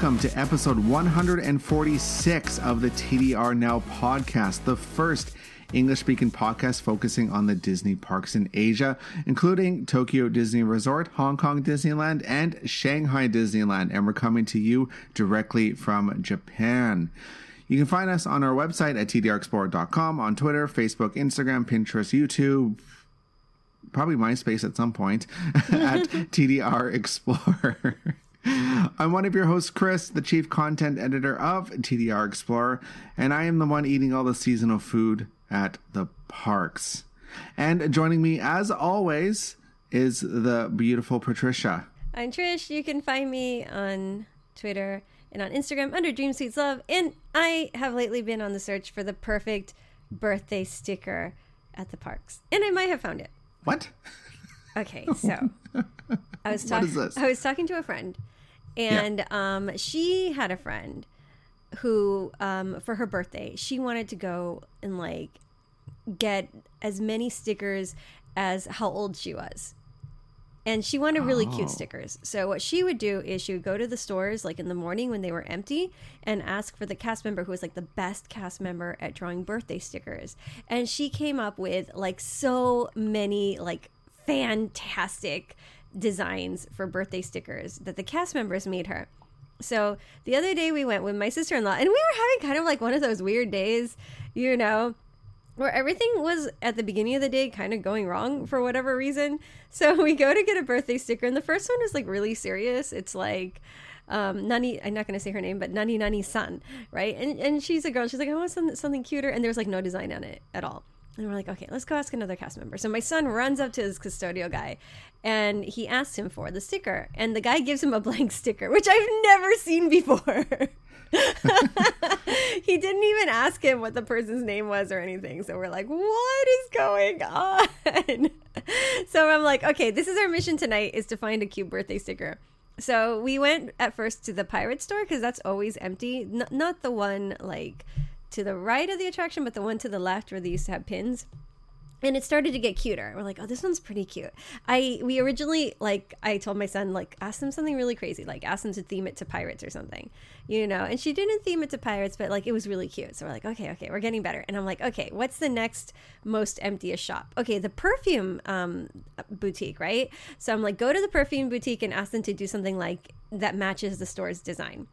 Welcome to episode 146 of the TDR Now podcast, the first English speaking podcast focusing on the Disney parks in Asia, including Tokyo Disney Resort, Hong Kong Disneyland, and Shanghai Disneyland. And we're coming to you directly from Japan. You can find us on our website at tdrexplorer.com, on Twitter, Facebook, Instagram, Pinterest, YouTube, probably MySpace at some point, at TDR Explorer. I'm one of your hosts, Chris, the chief content editor of TDR Explorer, and I am the one eating all the seasonal food at the parks. And joining me, as always, is the beautiful Patricia. I'm Trish. You can find me on Twitter and on Instagram under Dream Sweets Love. And I have lately been on the search for the perfect birthday sticker at the parks. And I might have found it. What? Okay, so I was talking. I was talking to a friend, and yeah. um, she had a friend who, um, for her birthday, she wanted to go and like get as many stickers as how old she was. And she wanted really oh. cute stickers. So what she would do is she would go to the stores like in the morning when they were empty and ask for the cast member who was like the best cast member at drawing birthday stickers. And she came up with like so many like fantastic designs for birthday stickers that the cast members made her. So the other day we went with my sister in law, and we were having kind of like one of those weird days, you know, where everything was at the beginning of the day kind of going wrong for whatever reason. So we go to get a birthday sticker, and the first one is like really serious. It's like, um, Nani, I'm not going to say her name, but Nani Nani San, right? And and she's a girl. She's like, I want something, something cuter, and there's like no design on it at all. And we're like, okay, let's go ask another cast member. So my son runs up to his custodial guy and he asks him for the sticker. And the guy gives him a blank sticker, which I've never seen before. he didn't even ask him what the person's name was or anything. So we're like, what is going on? so I'm like, okay, this is our mission tonight is to find a cute birthday sticker. So we went at first to the pirate store because that's always empty. N- not the one like to the right of the attraction, but the one to the left where they used to have pins and it started to get cuter. We're like, oh, this one's pretty cute. I we originally like I told my son like ask them something really crazy, like ask them to theme it to pirates or something, you know. And she didn't theme it to pirates, but like it was really cute. So we're like, okay, okay, we're getting better. And I'm like, okay, what's the next most emptiest shop? Okay, the perfume um, boutique, right? So I'm like, go to the perfume boutique and ask them to do something like that matches the store's design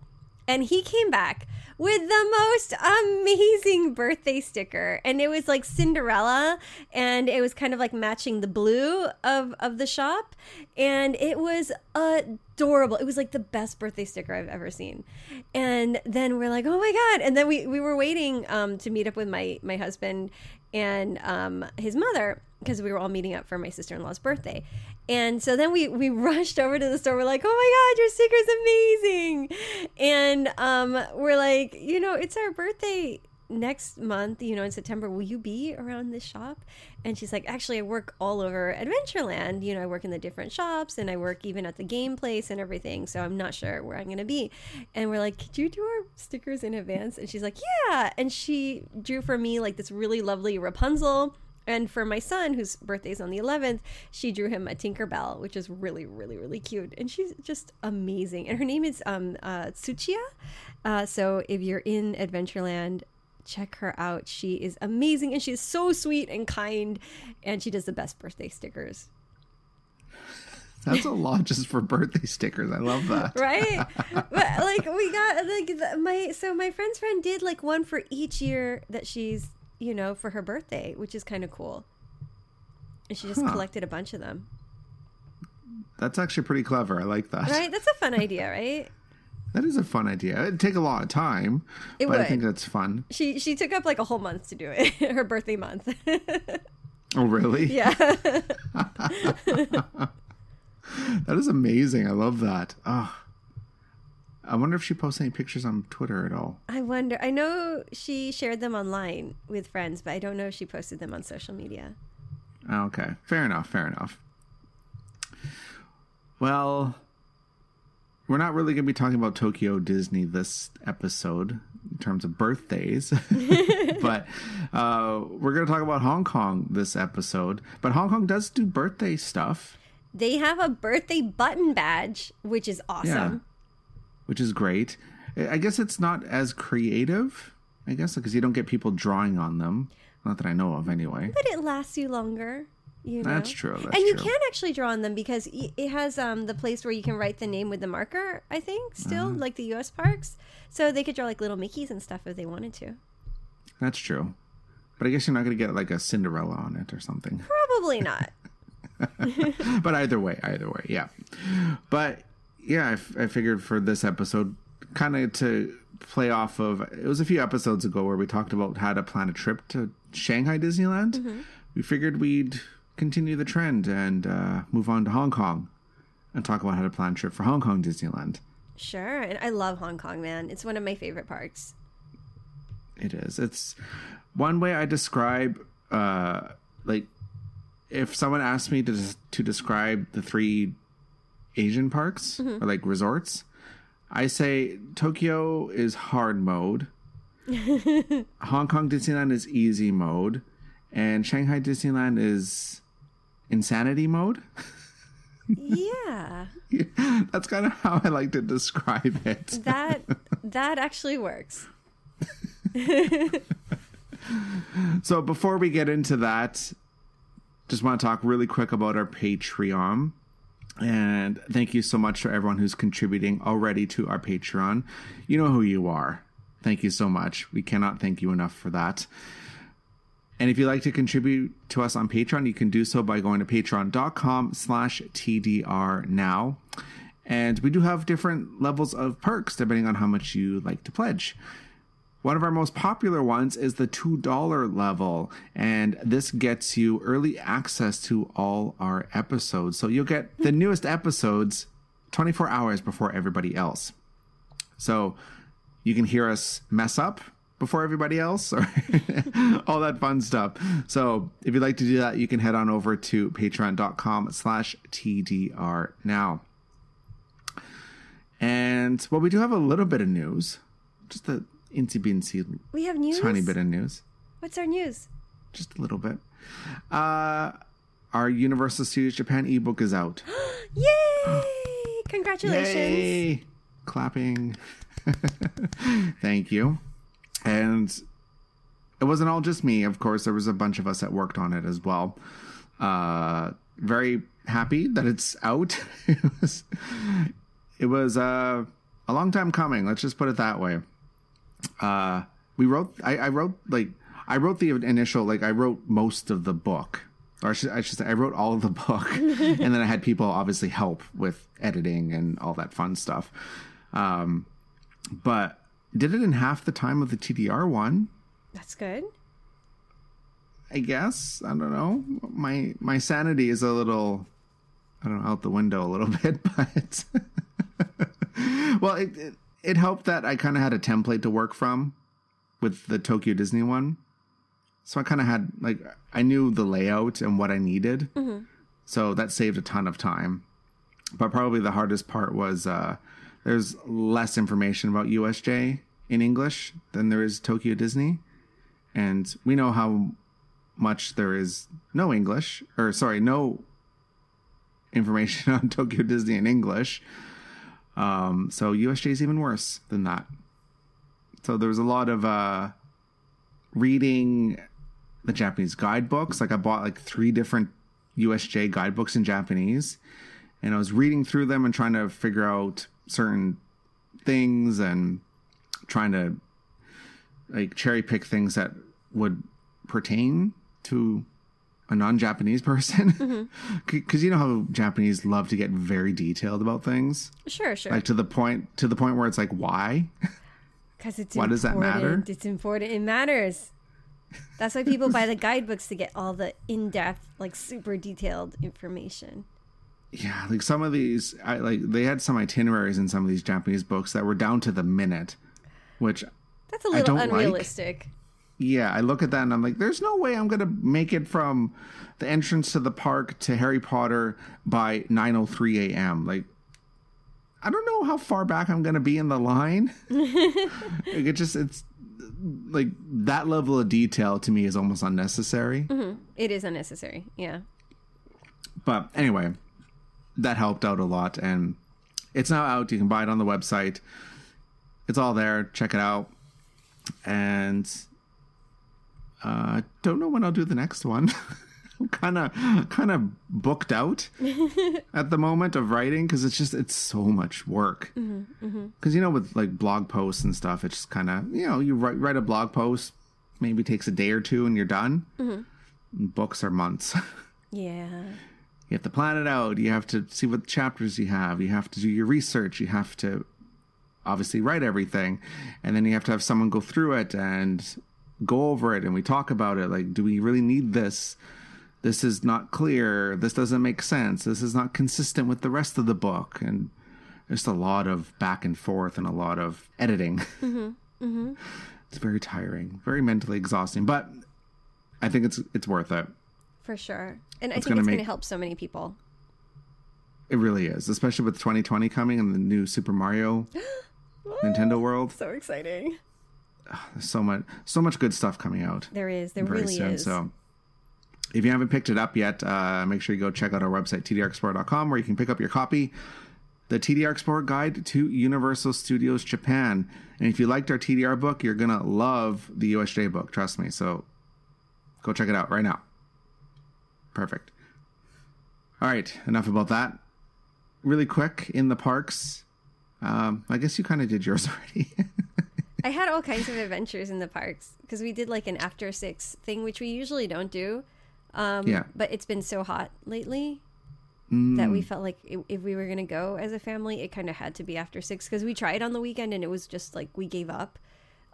and he came back with the most amazing birthday sticker. And it was like cinderella and it was kind of like matching the blue of of the shop. And it was adorable. It was like the best birthday sticker i've ever seen. And then we're like oh my god. And then we we were waiting um to meet up with my my husband and um his mother because we were all meeting up for my sister-in-law's birthday and so then we we rushed over to the store. We're like, "Oh my god, your sticker's amazing!" And um, we're like, you know, it's our birthday next month. You know, in September, will you be around this shop? And she's like, "Actually, I work all over Adventureland. You know, I work in the different shops, and I work even at the game place and everything. So I'm not sure where I'm going to be." And we're like, "Could you do our stickers in advance?" And she's like, "Yeah." And she drew for me like this really lovely Rapunzel and for my son, whose birthday is on the 11th, she drew him a Tinkerbell, which is really, really, really cute. And she's just amazing. And her name is um, uh, Tsuchiya. Uh, so if you're in Adventureland, check her out. She is amazing and she's so sweet and kind. And she does the best birthday stickers. That's a lot just for birthday stickers. I love that. right? But like we got like my so my friend's friend did like one for each year that she's you know, for her birthday, which is kind of cool. And she just huh. collected a bunch of them. That's actually pretty clever. I like that. Right? That's a fun idea, right? That is a fun idea. It'd take a lot of time, it but would. I think that's fun. She she took up like a whole month to do it. her birthday month. oh, really? Yeah. that is amazing. I love that. Oh. I wonder if she posts any pictures on Twitter at all. I wonder. I know she shared them online with friends, but I don't know if she posted them on social media. Okay, fair enough. Fair enough. Well, we're not really going to be talking about Tokyo Disney this episode in terms of birthdays, but uh, we're going to talk about Hong Kong this episode. But Hong Kong does do birthday stuff. They have a birthday button badge, which is awesome. Which is great. I guess it's not as creative. I guess because you don't get people drawing on them. Not that I know of, anyway. But it lasts you longer. You know? That's true. That's and you true. can actually draw on them because it has um, the place where you can write the name with the marker. I think still Uh-huh. like the U.S. parks, so they could draw like little Mickey's and stuff if they wanted to. That's true. But I guess you're not going to get like a Cinderella on it or something. Probably not. but either way, either way, yeah. But yeah, I, f- I figured for this episode, kind of to play off of it was a few episodes ago where we talked about how to plan a trip to Shanghai Disneyland. We figured we'd continue the trend and uh, move on to Hong Kong and talk about how to plan a trip for Hong Kong Disneyland. Sure, and I love Hong Kong, man. It's one of my favorite parks. It is. It's one way I describe uh like if someone asked me to to describe the three Asian parks or mm-hmm. like resorts, I say Tokyo is hard mode. Hong Kong Disneyland is easy mode and Shanghai Disneyland is insanity mode. Yeah, That's kind of how I like to describe it. that that actually works. So before we get into that, just want to talk really quick about our Patreon. And thank you so much to everyone who's contributing already to our Patreon. You know who you are. Thank you so much. We cannot thank you enough for that. And if you'd like to contribute to us on Patreon, you can do so by going to patreon.com slash TDR now. And we do have different levels of perks depending on how much you like to pledge. One of our most popular ones is the $2 level, and this gets you early access to all our episodes. So you'll get the hmm. newest episodes 24 hours before everybody else. So you can hear us mess up before everybody else or all that fun stuff. So if you'd like to do that, you can head on over to patreon.com slash TDR now. And well, we do have a little bit of news, just a incy binsy We have news. tiny bit of news, What's our news? just a little bit. Uh, our Universal Studios Japan ebook is out. Yay! Congratulations. Yay! Clapping. Thank you. And it wasn't all just me, of course. There was a bunch of us that worked on it as well. Uh, very happy that it's out. it was, it was uh, a long time coming. Let's just put it that way. Uh, we wrote. I, I wrote like I wrote the initial like I wrote most of the book. Or I should, I should say, I wrote all of the book, and then I had people obviously help with editing and all that fun stuff. Um, but did it in half the time of the TDR one. That's good. I guess I don't know. My my sanity is a little, I don't know, out the window a little bit. But well, it, it it helped that I kind of had a template to work from with the Tokyo Disney one. So I kind of had like I knew the layout and what I needed. So that saved a ton of time. But probably the hardest part was uh, there's less information about USJ in English than there is Tokyo Disney. And we know how much there is no English, or sorry, no information on Tokyo Disney in English. Um, so USJ is even worse than that. So there was a lot of uh, reading the Japanese guidebooks. Like I bought like three different USJ guidebooks in Japanese, and I was reading through them and trying to figure out certain things and trying to like cherry pick things that would pertain to a non-Japanese person mm-hmm. because you know how Japanese love to get very detailed about things Sure, sure. like to the point to the point where it's like why Because it's Why does that matter? It's important. It matters. That's why people buy the guidebooks to get all the in-depth, like super detailed information. yeah like some of these I like they had some itineraries in some of these Japanese books that were down to the minute which That's a little don't like- unrealistic. Yeah, I look at that and I'm like, there's no way I'm gonna make it from the entrance to the park to Harry Potter by 9:03 a.m. Like, I don't know how far back I'm gonna be in the line. like, it just it's like that level of detail to me is almost unnecessary. Mm-hmm. It is unnecessary. Yeah. But anyway, that helped out a lot, and it's now out. You can buy it on the website. It's all there. Check it out. And uh, don't know when I'll do the next one. I'm kind of kind of booked out at the moment of writing because it's just it's so much work. Mm-hmm, mm-hmm. Because you know with like blog posts and stuff, it's just kind of you know you write write a blog post, maybe takes a day or two and you're done. Mm-hmm. Books are months. Yeah. you have to plan it out. You have to see what chapters you have. You have to do your research. You have to obviously write everything, and then you have to have someone go through it and go over it, and we talk about it. Like, do we really need this? This is not clear. This doesn't make sense. This is not consistent with the rest of the book, and just a lot of back and forth and a lot of editing. Mm-hmm. Mm-hmm. It's very tiring, very mentally exhausting, but I think it's it's worth it. For sure. And I It's think gonna it's going to help so many people. It really is, especially with 2020 coming and the new Super Mario Nintendo World. So exciting. So much, so much good stuff coming out There is. There really soon. is. So, if you haven't picked it up yet, uh, make sure you go check out our website tdrexplorer.com where you can pick up your copy, the TDR Explorer Guide to Universal Studios Japan. And if you liked our TDR book, you're gonna love the USJ book. Trust me. So, go check it out right now. Perfect. All right, enough about that. Really quick in the parks. Um, I guess you kind of did yours already. I had all kinds of adventures in the parks because we did like an after six thing, which we usually don't do. Um, Yeah. But it's been so hot lately Mm. that we felt like if we were going to go as a family, it kind of had to be after six because we tried on the weekend and it was just like we gave up.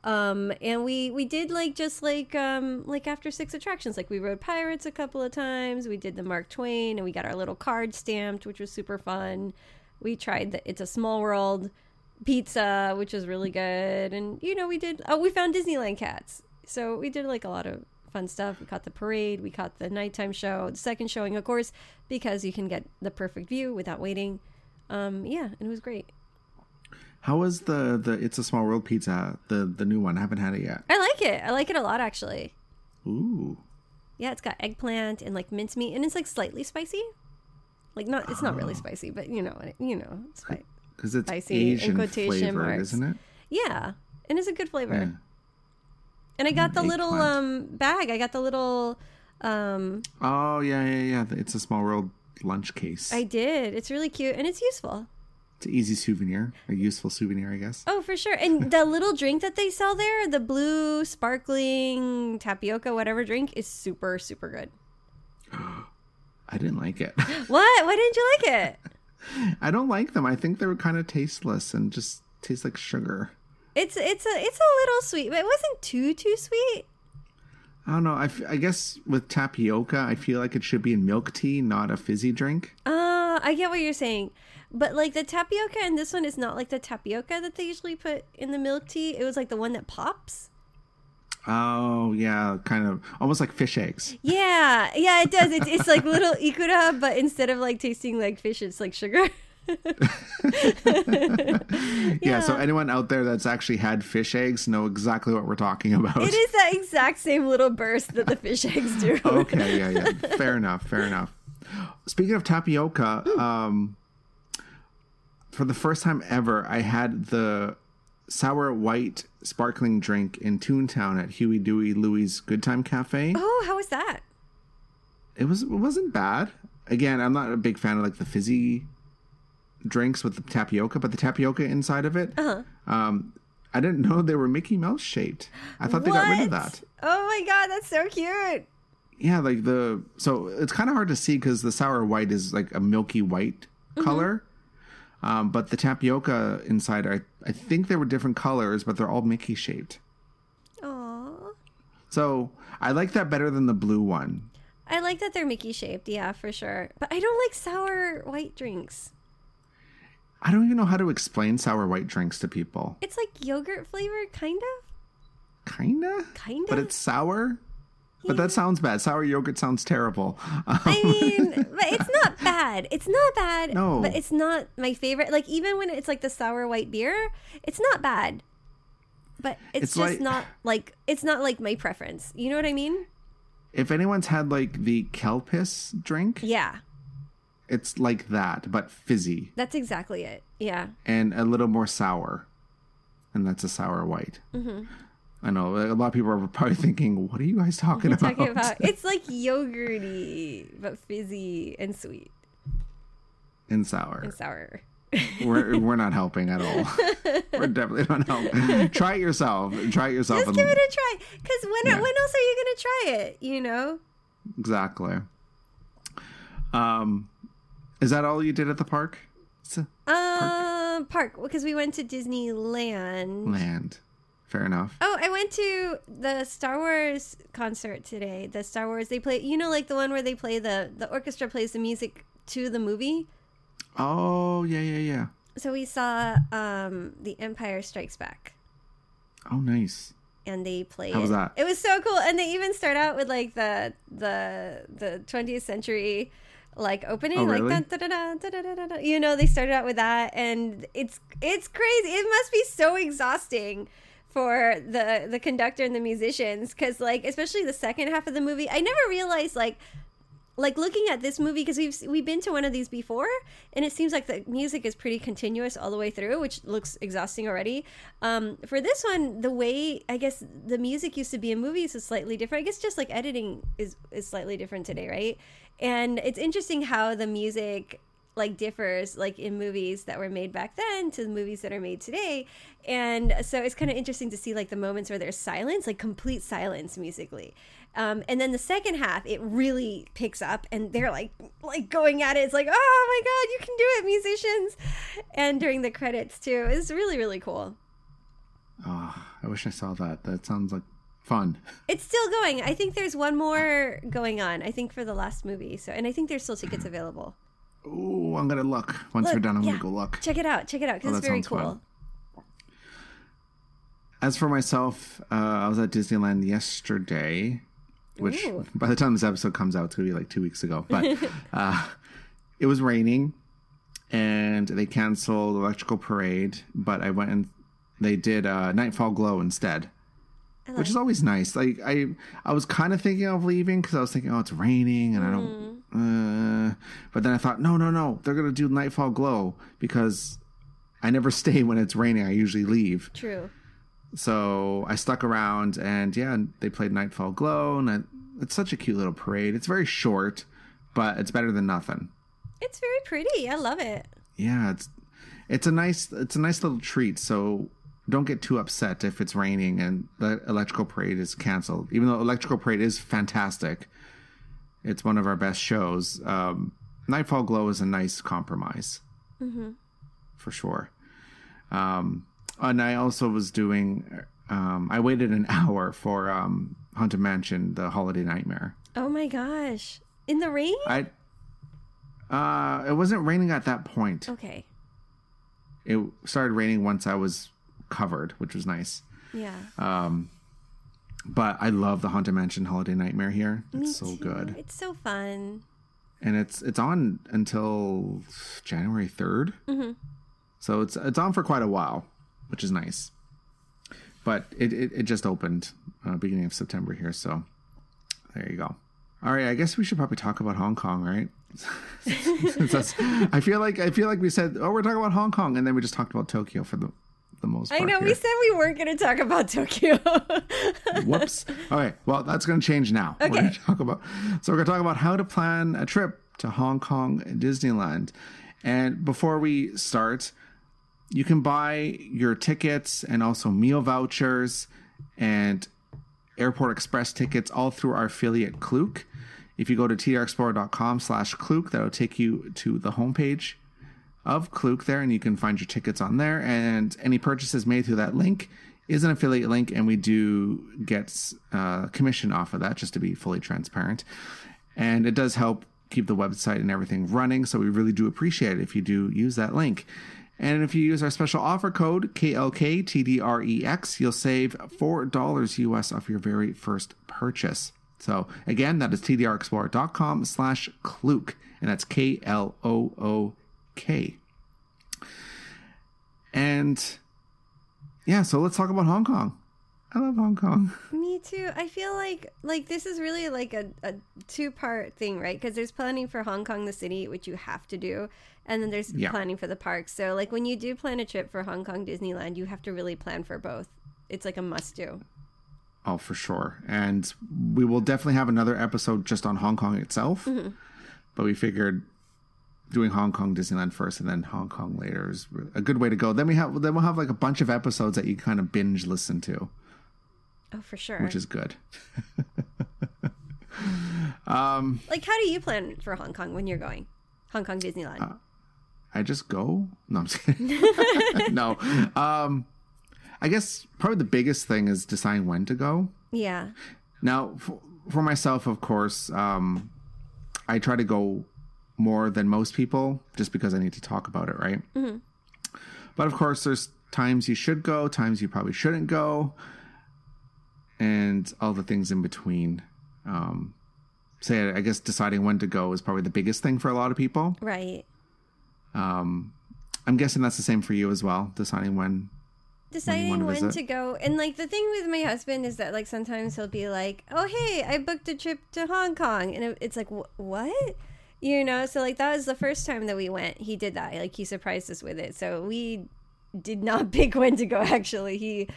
Um, and we we did like just like um like after six attractions like we rode pirates a couple of times we did the mark twain and we got our little card stamped which was super fun we tried the it's a small world pizza which was really good and you know we did oh we found disneyland cats so we did like a lot of fun stuff we caught the parade we caught the nighttime show the second showing of course because you can get the perfect view without waiting um yeah and it was great How was the the It's a Small World pizza? The the new one. I haven't had it yet. i like it i like it a lot actually Ooh. Yeah, it's got eggplant and like mincemeat, and it's like slightly spicy. Like not, it's not really spicy, but you know, you know, it's spicy. Because it's Spicy in Asian quotation flavored, marks. isn't it? Yeah, and it's a good flavor. Yeah. And I got the little um bag. I got the little um. Oh yeah, yeah, yeah. It's a Small World lunch case. I did. It's really cute and it's useful. It's an easy souvenir, a useful souvenir, I guess. Oh, for sure. And the little drink that they sell there, the blue sparkling tapioca whatever drink, is super super good. I didn't like it. What? Why didn't you like it? I don't like them. I think they were kind of tasteless and just taste like sugar. It's it's a it's a little sweet, but it wasn't too too sweet. I don't know. I, f- I guess with tapioca, I feel like it should be in milk tea, not a fizzy drink. Uh, I get what you're saying. But like the tapioca in this one is not like the tapioca that they usually put in the milk tea. It was like the one that pops. Oh yeah, kind of almost like fish eggs. Yeah, yeah, it does. It's, it's like little ikura, but instead of like tasting like fish, it's like sugar. Yeah. So anyone out there that's actually had fish eggs know exactly what we're talking about. It is that exact same little burst that the fish eggs do. okay, yeah, yeah. Fair enough, fair enough. Speaking of tapioca, um, for the first time ever, I had the sour white sparkling drink in Toontown at Huey Dewey Louie's Good Time Cafe. Oh, how was that? It was it wasn't bad. Again, I'm not a big fan of like the fizzy drinks with the tapioca, but the tapioca inside of it, Uh-huh. um, I didn't know they were Mickey Mouse shaped. I thought they got rid of that. Oh my god, that's so cute. Yeah, like the so it's kind of hard to see because the sour white is like a milky white Mm-hmm. color, um, but the tapioca inside, I I think they were different colors, but they're all Mickey shaped. Aw. So I like that better than the blue one. I like that they're Mickey shaped, yeah, for sure. But I don't like sour white drinks. I don't even know how to explain sour white drinks to people. It's like yogurt flavor, kind of. Kinda, Kinda. but it's sour. But that sounds bad. Sour yogurt sounds terrible. Um, I mean, but it's not bad. It's not bad. No. But it's not my favorite. Like even when it's like the sour white beer, it's not bad. But it's, It's just like- not like it's not like my preference. You know what I mean? if anyone's had like the Calpis drink, Yeah. it's like that, but fizzy That's exactly it. Yeah. and a little more sour, and that's a sour white. Mm-hmm. I know a lot of people are probably thinking, "What are you guys talking We're about?" talking about it's like yogurty but fizzy and sweet and sour. and sour. we're we're not helping at all. we're definitely not helping. Try it yourself. Try it yourself. Just and- give it a try. Because when Yeah. when else are you gonna try it? You know? exactly. Um, is that all you did at the park? Um, park because we went to Disneyland. land. Fair enough. Oh, I went to the Star Wars concert today. The Star Wars they play, you know, like the one where they play the the orchestra plays the music to the movie. Oh yeah yeah yeah. So we saw um The Empire Strikes Back. Oh nice. and they play How was it. that? It was so cool, and they even start out with like the the the 20th century like opening, Oh, like really? dun, dun, dun, dun, dun, dun, dun, dun. you know, they started out with that, and it's it's crazy. It must be so exhausting for the the conductor and the musicians because like especially the second half of the movie, I never realized like like looking at this movie because we've we've been to one of these before and it seems like the music is pretty continuous all the way through which looks exhausting already. Um, for this one the way i guess the music used to be in movies is slightly different. I guess just like editing is is slightly different today right? And it's interesting how the music like differs like in movies that were made back then to the movies that are made today. And so it's kind of interesting to see like the moments where there's silence like complete silence musically. Um, and then the second half it really picks up and they're like like going at it. It's like oh my god you can do it musicians. And during the credits too. It's really really cool. Oh, I wish I saw that. That sounds like fun. it's still going. I think there's one more going on i think for the last movie. So and i think there's still tickets available Ooh, I'm gonna look. Once Look, we're done, I'm yeah. gonna go look. check it out check it out because Oh, it's very cool fun. As for myself, uh, I was at Disneyland yesterday, which Ooh. by the time this episode comes out, it's gonna be like two weeks ago. But uh, it was raining, and they canceled Electrical Parade. But I went and they did uh, Nightfall Glow instead, which is always nice. Like I, I was kind of thinking of leaving because I was thinking, oh, it's raining, and I don't. Uh, but then I thought, no, no, no, they're gonna do Nightfall Glow because I never stay when it's raining. I usually leave. true So I stuck around, and yeah, they played Nightfall Glow, and I, it's such a cute little parade. It's very short, but it's better than nothing. it's very pretty i love it Yeah, it's it's a nice it's a nice little treat. So don't get too upset if it's raining and the electrical parade is canceled. Even though electrical parade is fantastic, it's one of our best shows. Um, Nightfall Glow is a nice compromise, for sure. Um, and I also was doing. Um, I waited an hour for um, Haunted Mansion: The Holiday Nightmare. oh my gosh in the rain I. Uh, it wasn't raining at that point. okay it started raining once I was covered, which was nice. yeah But I love the Haunted Mansion Holiday Nightmare here. It's Me so too. good, It's so fun. and it's it's on until January 3rd So it's it's on for quite a while, which is nice. But it it, it just opened uh, beginning of September here, so there you go. All right, I guess we should probably talk about Hong Kong, right? I feel like I feel like we said, oh, we're talking about Hong Kong, and then we just talked about Tokyo for the the most I know here. we said we weren't going to talk about Tokyo. Whoops. All right. Well, that's going to change now. We're going to talk about. So we're going to talk about how to plan a trip to Hong Kong Disneyland. And before we start, you can buy your tickets and also meal vouchers and airport express tickets all through our affiliate Klook. If you go to tdrexplorer.com slash Klook, that'll take you to the homepage of Klook there, and you can find your tickets on there. And any purchases made through that link is an affiliate link, and we do get uh, commission off of that, just to be fully transparent. And it does help keep the website and everything running, so we really do appreciate it if you do use that link. And if you use our special offer code KLKTDREX, you'll save $4 US off your very first purchase. So again, that is tdrexplorer.com slash Klook, and that's K L O O K. And yeah, so let's talk about Hong Kong. I love Hong Kong. Me too. I feel like like this is really like a, a two part thing, right? Because there's planning for Hong Kong the city, which you have to do, and then there's Yeah. planning for the parks. So like when you do plan a trip for Hong Kong Disneyland, you have to really plan for both. It's like a must do. Oh, for sure. And we will definitely have another episode just on Hong Kong itself. Mm-hmm. But we figured doing Hong Kong Disneyland first and then Hong Kong later is a good way to go. Then we have then we'll have like a bunch of episodes that you kind of binge listen to, Oh, for sure. which is good. like how do you plan for Hong Kong when you're going? Hong Kong Disneyland. Uh, I just go. No, I'm just kidding. no. Um, I guess probably the biggest thing is deciding when to go. yeah. Now, for, for myself, of course, um, I try to go more than most people just because I need to talk about it, right? Mm-hmm. But of course, there's times you should go, times you probably shouldn't go, and all the things in between. Um, say, I guess deciding when to go is probably the biggest thing for a lot of people. Right. Um, I'm guessing that's the same for you as well, deciding when. deciding wanna when to go and like the thing with my husband is that like sometimes he'll be like oh hey i booked a trip to hong kong and it's like what you know so like that was the first time that we went. He did that. Like he surprised us with it. So we did not pick when to go actually. He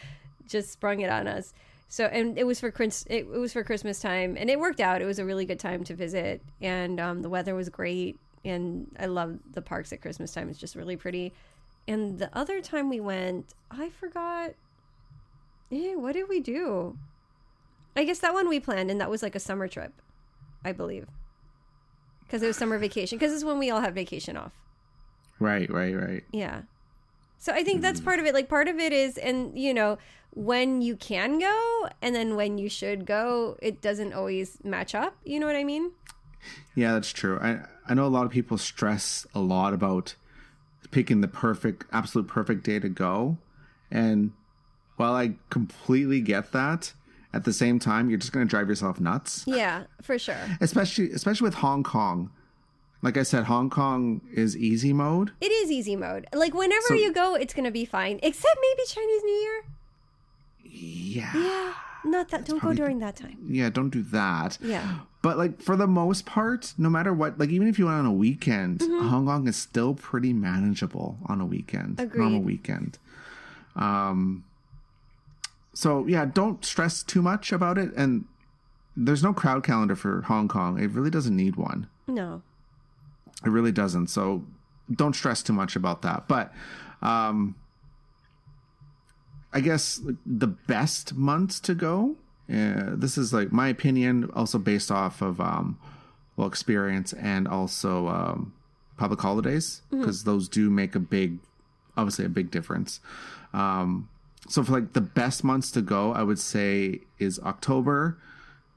just sprung it on us. So and it was for it was for christmas time and it worked out. It was a really good time to visit and um, the weather was great and i love the parks at christmas time. It's just really pretty. And the other time we went, I forgot. Eh, what did we do? I guess that one we planned, and that was like a summer trip, I believe. Because it was summer vacation. Because it's when we all have vacation off. Right, right, right. Yeah. So I think that's mm. part of it. Like, part of it is, and you know, when you can go and then when you should go, it doesn't always match up. You know what I mean? Yeah, that's true. I I know a lot of people stress a lot about picking the perfect, absolute perfect day to go, and while I completely get that, at the same time, you're just going to drive yourself nuts. Yeah, for sure. Especially, especially with Hong Kong. Like I said, Hong Kong is easy mode. It is easy mode. Like, whenever So- you go, it's going to be fine, except maybe Chinese New Year. Yeah, Yeah, not that. Don't go during that time. yeah. Don't do that. Yeah, But like for the most part, no matter what, like even if you went on a weekend, Mm-hmm. Hong Kong is still pretty manageable on a weekend, normal Agreed. weekend. Um, so yeah, don't stress too much about it. And there's no crowd calendar for Hong Kong. It really doesn't need one. no, It really doesn't. So don't stress too much about that. But um, I guess the best months to go. Uh, this is like my opinion, also based off of um, well experience and also um, public holidays because those do make a big, obviously a big difference. Um, so for like the best months to go, I would say is October,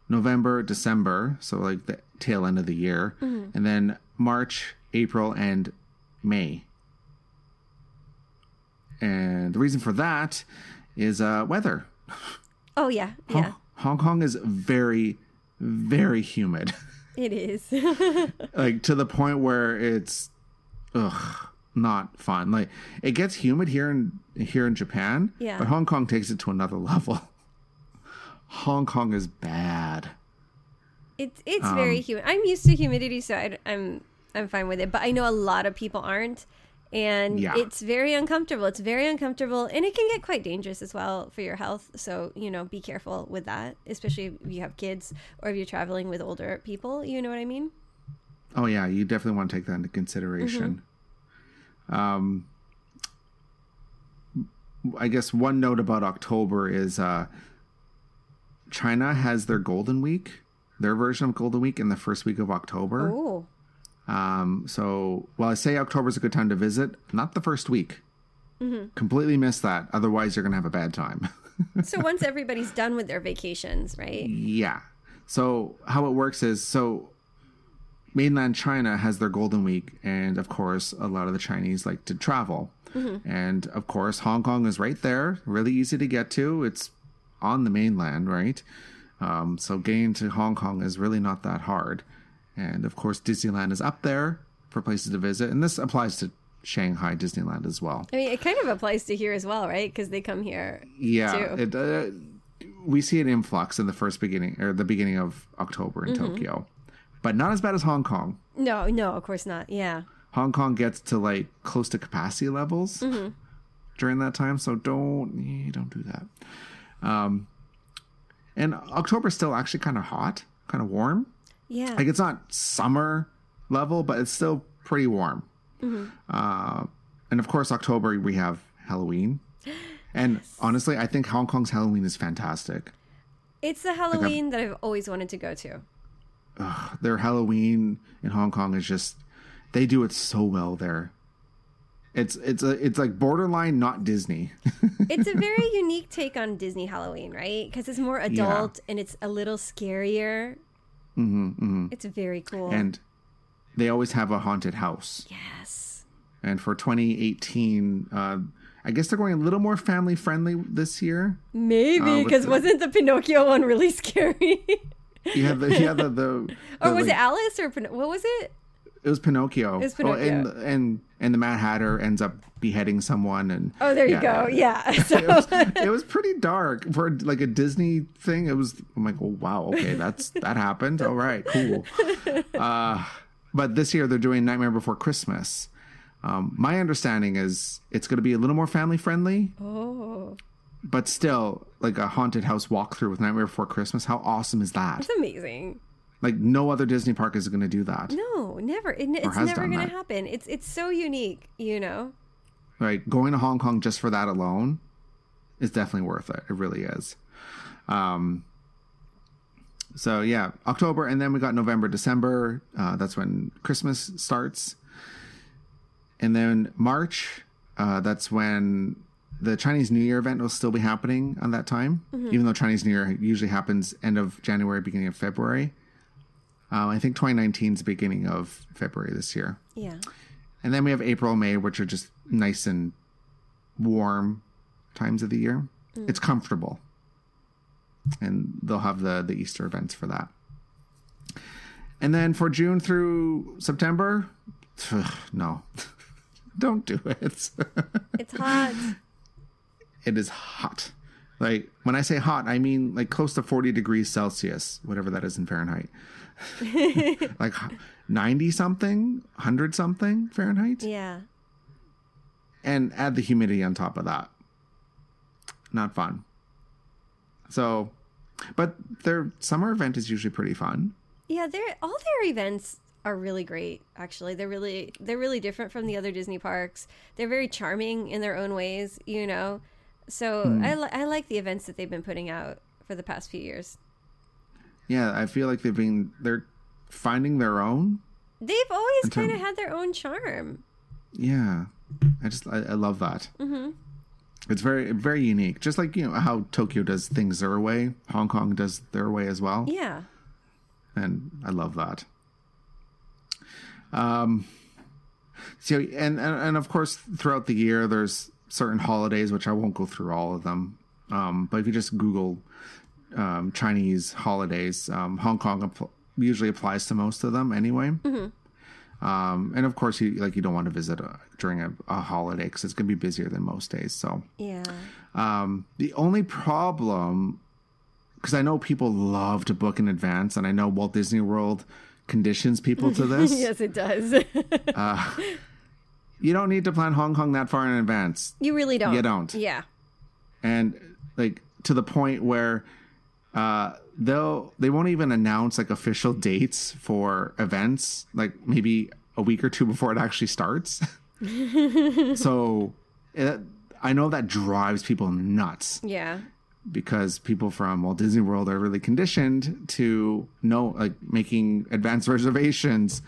November, December, so like the tail end of the year, and then March, April, and May. And the reason for that is uh, weather. oh yeah, yeah, Hong Kong is very, very humid, it is. like to the point where it's, ugh, not fun. Like it gets humid here in here in Japan, Yeah. but Hong Kong takes it to another level. Hong Kong is bad. it's it's Um, very humid. I'm used to humidity, so I, am I'm fine with it. But I know a lot of people aren't, and Yeah. it's very uncomfortable. It's very uncomfortable, and it can get quite dangerous as well for your health. So you know, be careful with that, especially if you have kids or if you're traveling with older people. You know what I mean? Oh yeah, you definitely want to take that into consideration. Um, I guess one note about October is uh, China has their Golden Week, their version of Golden Week, in the first week of October. Oh, Um, so while I say October is a good time to visit, not the first week. Completely miss that. Otherwise, you're gonna have a bad time. so once everybody's done with their vacations, right? Yeah. So how it works is so mainland China has their golden week and of course a lot of the Chinese like to travel. And of course Hong Kong is right there, really easy to get to. It's on the mainland, right? Um, so getting to Hong Kong is really not that hard. And of course Disneyland is up there for places to visit and this applies to Shanghai Disneyland as well. I mean, it kind of applies to here as well, right? Because they come here. Yeah, too. it uh, we see an influx in the first beginning or the beginning of October in Tokyo, but not as bad as Hong Kong. No, no, of course not. Yeah. Hong Kong gets to like close to capacity levels during that time, so don't don't do that. Um, and October's still actually kind of hot, kind of warm. Yeah. Like it's not summer level, but it's still pretty warm. Uh, and of course, October we have Halloween. And honestly, I think Hong Kong's Halloween is fantastic. it's the Halloween that I've always wanted to go to. Their Halloween in Hong Kong is just they do it so well there. It's it's a it's like borderline not Disney. It's a very unique take on Disney Halloween, right? Because it's more adult and it's a little scarier. Mm-hmm, It's very cool. and they always have a haunted house. yes. And for 2018, uh, I guess they're going a little more family friendly this year. Maybe Uh, because the- wasn't the Pinocchio one really scary? You had the, you had the, the, or was like, it Alice or what was it? It was Pinocchio. It was Oh, and Pinocchio. and and the Mad Hatter ends up beheading someone, and Oh, there you go. Yeah. So It was, it was pretty dark for like a Disney thing. It was. I'm like, oh wow, okay, that's that happened. All right, cool. Uh, but this year they're doing Nightmare Before Christmas. Um, my understanding is it's going to be a little more family friendly, oh, but still like a haunted house walkthrough with Nightmare Before Christmas. How awesome is that? it's amazing. Like no other Disney park is going to do that. No, never. It, it's never going to happen. It's it's so unique, you know. Right, going to Hong Kong just for that alone is definitely worth it. It really is. Um, so yeah, October, and then we got November, December. Uh, that's when Christmas starts, and then March. Uh, that's when the Chinese New Year event will still be happening on that time, even though Chinese New Year usually happens end of January, beginning of February. Um, I think 2019 is the beginning of February this year. Yeah. And then we have April, May, which are just nice and warm times of the year. It's comfortable. And they'll have the, the Easter events for that. And then for June through September, no, don't do it. It's hot. it is hot. Like when I say hot, I mean like close to 40 degrees Celsius, whatever that is in Fahrenheit. like 90 something, 100 something Fahrenheit. yeah. and add the humidity on top of that. Not fun. So, but their summer event is usually pretty fun. Yeah, they're all their events are really great. Actually, they're really they're really different from the other Disney parks. They're very charming in their own ways, you know. So Hmm. I li- I like the events that they've been putting out for the past few years. Yeah, I feel like they've been they're finding their own. They've always Until- kind of had their own charm. Yeah, I just I, I love that. Mm-hmm. It's very very unique. Just like you know how Tokyo does things their way, Hong Kong does their way as well. Yeah. and I love that. Um, so and, and and of course throughout the year there's certain holidays which I won't go through all of them. Um, but if you just Google um, Chinese holidays, um, Hong Kong app- usually applies to most of them anyway. Um, and of course, you like you don't want to visit uh during a, a holiday because it's going to be busier than most days. So Yeah. um, the only problem, because I know people love to book in advance, and I know Walt Disney World conditions people to this. yes, it does. You don't need to plan Hong Kong that far in advance, you really don't. You don't. Yeah. and like to the point where uh, they'll they won't even announce like official dates for events, like maybe a week or two before it actually starts. so. It, I know that drives people nuts. Yeah. because people from Walt Disney World are really conditioned to know, like making advanced reservations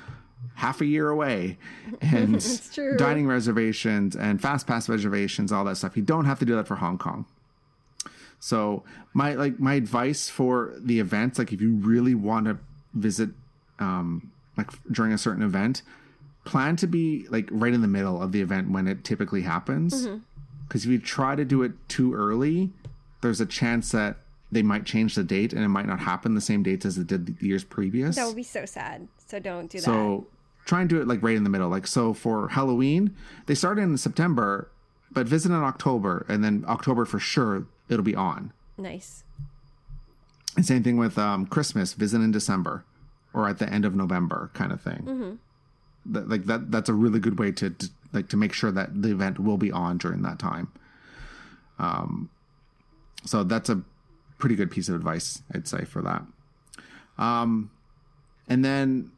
half a year away and true. dining reservations and fast pass reservations, all that stuff. You don't have to do that for Hong Kong. So my like my advice for the events, like if you really want to visit, um, like during a certain event, plan to be like right in the middle of the event when it typically happens. Because if you try to do it too early, there's a chance that they might change the date and it might not happen the same dates as it did the years previous. That would be so sad. So don't do that. So try and do it like right in the middle. Like so for Halloween, they start in September, but visit in October, and then October for sure it'll be on. Nice. And same thing with um, Christmas, visit in December or at the end of November, kind of thing. That, like that, that's a really good way to, to like to make sure that the event will be on during that time. Um, so that's a pretty good piece of advice, I'd say, for that. Um, and then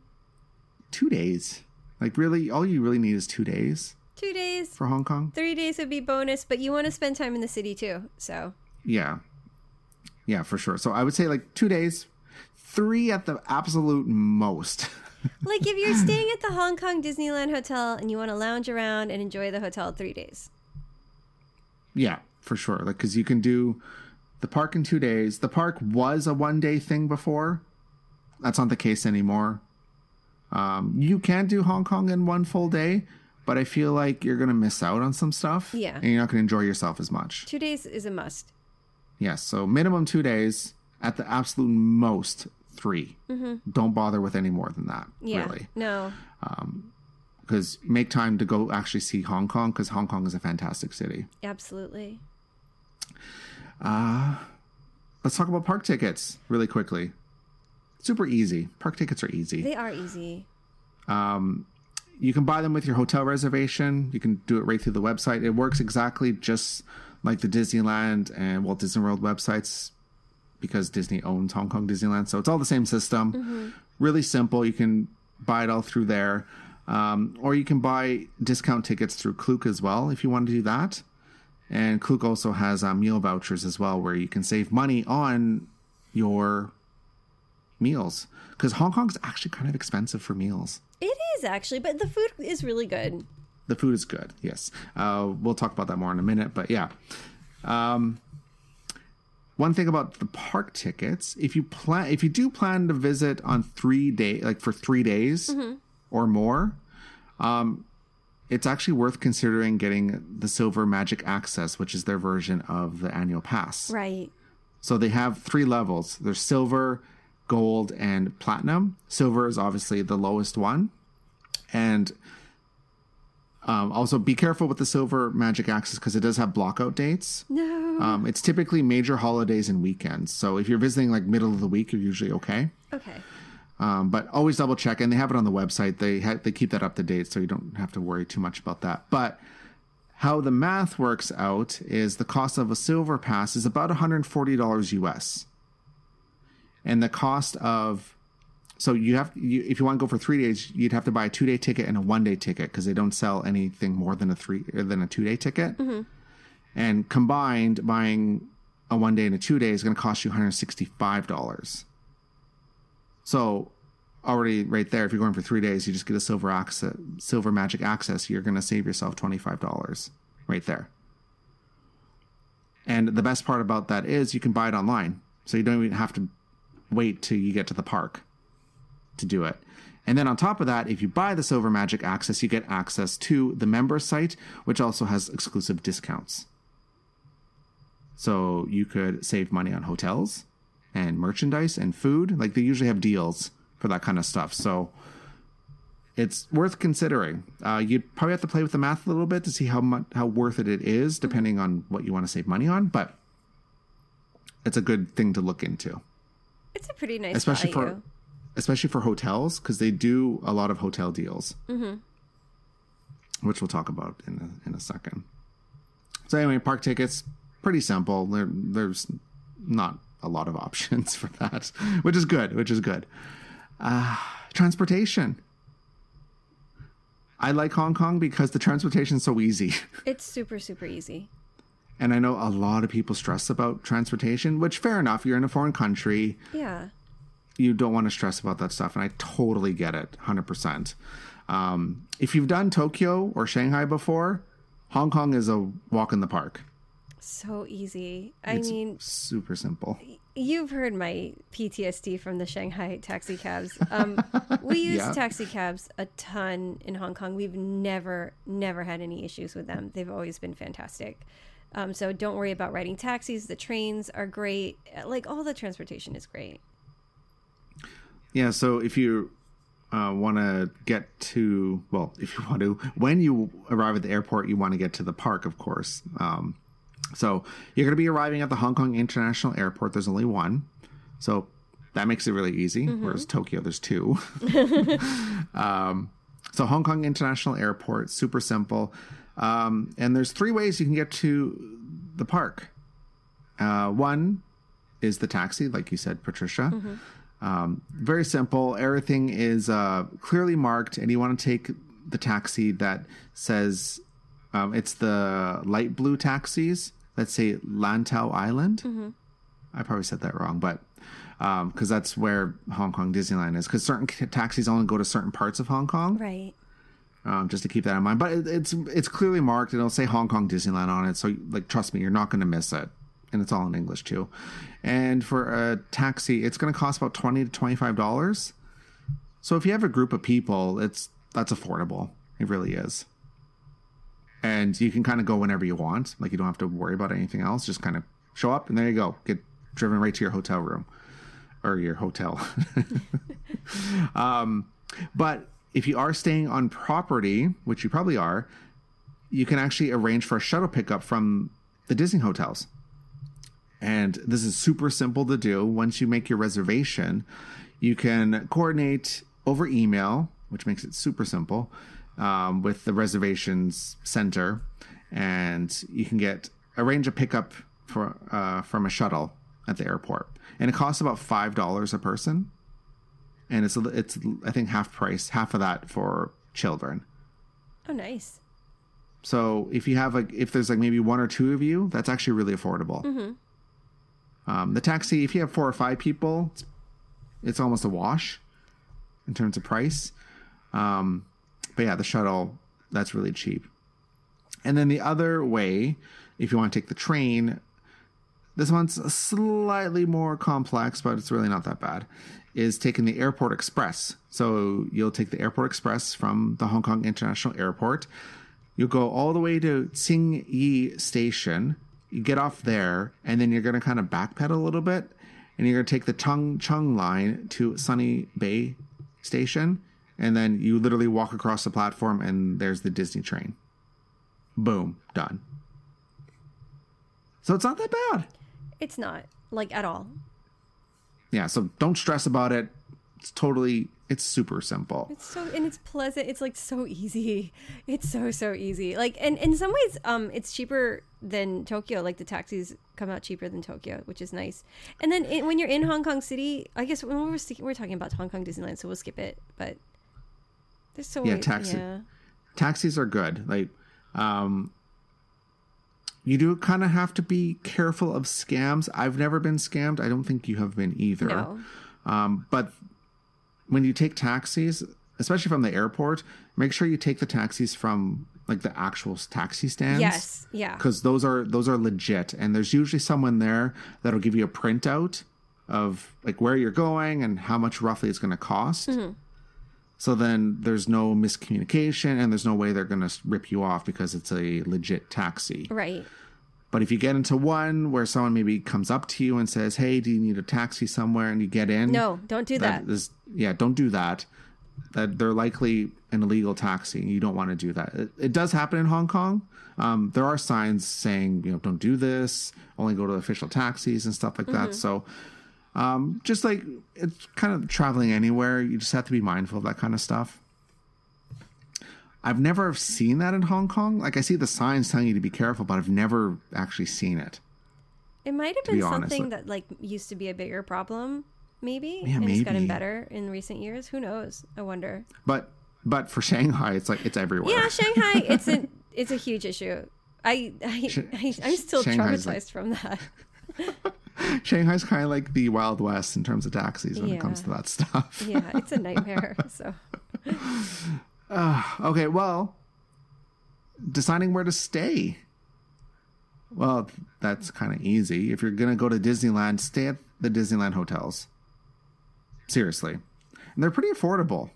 two days. Like really, all you really need is two days Two days, for Hong Kong. three days would be bonus, but you want to spend time in the city too. So Yeah. Yeah, for sure. So I would say like two days, three at the absolute most. like if you're staying at the Hong Kong Disneyland Hotel and you want to lounge around and enjoy the hotel three days. yeah, for sure. Like, cause you can do the park in two days. The park was a one day thing before. That's not the case anymore. Um, you can do Hong Kong in one full day, but I feel like you're going to miss out on some stuff. Yeah. And you're not going to enjoy yourself as much. Two days is a must. Yes. So minimum two days, at the absolute most 3 do Don't bother with any more than that. Mm-hmm. Yeah. Really. No. Because make time to go actually see Hong Kong because Hong Kong is a fantastic city. Absolutely. Let's talk about park tickets really quickly. Super easy. Park tickets are easy. They are easy. Um, You can buy them with your hotel reservation. You can do it right through the website. It works exactly just like the Disneyland and Walt Disney World websites because Disney owns Hong Kong Disneyland. So it's all the same system. Really simple. You can buy it all through there. Um, or you can buy discount tickets through Klook as well if you want to do that. And Klook also has uh, meal vouchers as well where you can save money on your meals. Because Hong Kong's actually kind of expensive for meals. It is actually, but the food is really good. The food is good. Yes, uh, we'll talk about that more in a minute. But yeah, um, one thing about the park tickets: if you plan, if you do plan to visit on three day, like for three days or more, um, it's actually worth considering getting the Silver Magic Access, which is their version of the annual pass. Right. So they have three levels. There's silver, gold, and platinum. Silver is obviously the lowest one. And um, also be careful with the silver magic access because it does have blockout dates. No. Um, it's typically major holidays and weekends. So if you're visiting like middle of the week, you're usually okay. Okay. Um, but always double check, and they have it on the website. They ha- they keep that up to date, so you don't have to worry too much about that. But how the math works out is the cost of a silver pass is about $140 US, and the cost of so you have you, if you want to go for three days, you'd have to buy a two day ticket and a one day ticket because they don't sell anything more than a three than a two day ticket. And combined, buying a one day and a two day is going to cost you $165. So already right there, if you're going for three days, you just get a silver access, silver magic access. You're going to save yourself twenty five dollars right there. And the best part about that is you can buy it online, so you don't even have to wait till you get to the park to do it. And then on top of that, if you buy the Silver Magic Access, you get access to the member site, which also has exclusive discounts. So you could save money on hotels and merchandise and food. Like they usually have deals for that kind of stuff. So it's worth considering. Uh, you'd probably have to play with the math a little bit to see how much how worth it it is, depending on what you want to save money on. But it's a good thing to look into, It's a pretty nice especially value. for especially for hotels because they do a lot of hotel deals, mm-hmm. which we'll talk about in a, in a second. So anyway, park tickets pretty simple. There, there's not a lot of options for that, which is good. Which is good. Uh, transportation. I like Hong Kong because the transportation's so easy. It's super super easy. And I know a lot of people stress about transportation, which fair enough. You're in a foreign country. Yeah. You don't want to stress about that stuff. And I totally get it 100%. Um, if you've done Tokyo or Shanghai before, Hong Kong is a walk in the park. So easy. I It's mean, super simple. you've heard my PTSD from the Shanghai taxi cabs. Um, we use Yeah. taxi cabs a ton in Hong Kong. We've never, never had any issues with them. They've always been fantastic. Um, so don't worry about riding taxis. The trains are great. Like all the transportation is great. Yeah, so if you uh, want to get to, well, if you want to, when you arrive at the airport, you want to get to the park, of course. Um, so you're going to be arriving at the Hong Kong International Airport. There's only one. So that makes it really easy. Whereas Tokyo, there's two. um, so Hong Kong International Airport, super simple. Um, and there's three ways you can get to the park. Uh, one is the taxi, like you said, Patricia. Um, very simple. Everything is uh, clearly marked, and you want to take the taxi that says um, it's the light blue taxis. Let's say Lantau Island. I probably said that wrong, but because that's where Hong Kong Disneyland is. Because certain taxis only go to certain parts of Hong Kong Right. um, just to keep that in mind. But it, it's it's clearly marked and it'll say Hong Kong Disneyland on it. So like trust me, you're not going to miss it, and it's all in English too. And for a taxi, it's going to cost about twenty to twenty five dollars. So if you have a group of people, it's that's affordable. It really is. And you can kind of go whenever you want. Like you don't have to worry about anything else. Just kind of show up and there you go. Get driven right to your hotel room or your hotel. um, but if you are staying on property, which you probably are, you can actually arrange for a shuttle pickup from the Disney hotels. And this is super simple to do. Once you make your reservation, you can coordinate over email, which makes it super simple, um, with the reservations center, and you can get arrange a pickup for uh, from a shuttle at the airport, and it costs about five dollars a person, and it's it's I think half price, half of that for children. Oh, nice. So if you have like if there's like maybe one or two of you, that's actually really affordable. Um, the taxi, if you have four or five people, it's, it's almost a wash in terms of price. Um, but yeah, the shuttle that's really cheap. And then the other way, if you want to take the train, this one's slightly more complex, but it's really not that bad. Is taking the Airport Express. So you'll take the Airport Express from the Hong Kong International Airport. You'll go all the way to Tsing Yi Station. You get off there, and then you're going to kind of backpedal a little bit, and you're going to take the Tung Chung line to Sunny Bay Station, and then you literally walk across the platform, and there's the Disney train. Boom, done. So it's not that bad. It's not like at all. Yeah, so don't stress about it. It's totally, it's super simple. It's so and it's pleasant. It's like so easy. It's so so easy. Like and in some ways, um, it's cheaper than Tokyo. Like the taxis come out cheaper than Tokyo, which is nice. And then in, when you're in Hong Kong City, I guess when we're we're talking about Hong Kong Disneyland, so we'll skip it. But so Yeah, taxi. Yeah. taxis are good. Like, um, you do kind of have to be careful of scams. I've never been scammed. I don't think you have been either. No. Um, but when you take taxis, especially from the airport, make sure you take the taxis from like the actual taxi stands. Yes. Yeah. Because those are those are legit, and there's usually someone there that'll give you a printout of like where you're going and how much roughly it's going to cost. So then there's no miscommunication, and there's no way they're going to rip you off because it's a legit taxi. Right. But if you get into one where someone maybe comes up to you and says, "Hey, do you need a taxi somewhere?" and you get in, No, don't do that. is yeah, don't do that. That they're likely an illegal taxi. You don't want to do that. It, it does happen in Hong Kong. Um, there are signs saying you know don't do this. Only go to official taxis and stuff like Mm-hmm. that. So um, just like it's kind of traveling anywhere, you just have to be mindful of that kind of stuff. I've never seen that in Hong Kong. Like I see the signs telling you to be careful, but I've never actually seen it. It might have been honest, something like- that like used to be a bigger problem, maybe, Yeah, and it's gotten better in recent years. Who knows? I wonder. But but for Shanghai, it's like it's everywhere. Yeah, Shanghai. It's a it's a huge issue. I, I, I I'm still Shanghai's like- traumatized from that. Shanghai's kind of like the Wild West in terms of taxis when it comes to that stuff. Yeah, it's a nightmare. So Okay, well, deciding where to stay. Well, that's kind of easy. If you're going to go to Disneyland, stay at the Disneyland hotels. Seriously. And they're pretty affordable.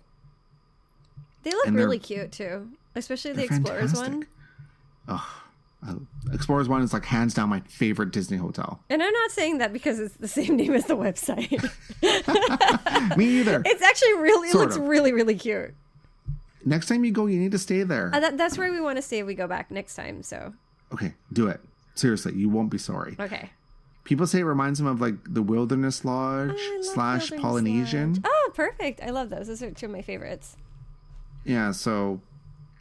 they look really cute too, especially the Explorers fantastic. one. Uh, Explorers One is like hands down my favorite Disney hotel. And I'm not saying that because it's the same name as the website. Me either. it's actually really it looks of. really really cute. Next time you go, you need to stay there. Uh, that, that's where we want to stay if we go back next time. So Okay, do it. Seriously, you won't be sorry. okay, People say it reminds them of like the Wilderness Lodge Oh, slash Wilderness Polynesian. Lodge. Oh, perfect. I love those. Those are two of my favorites. Yeah, so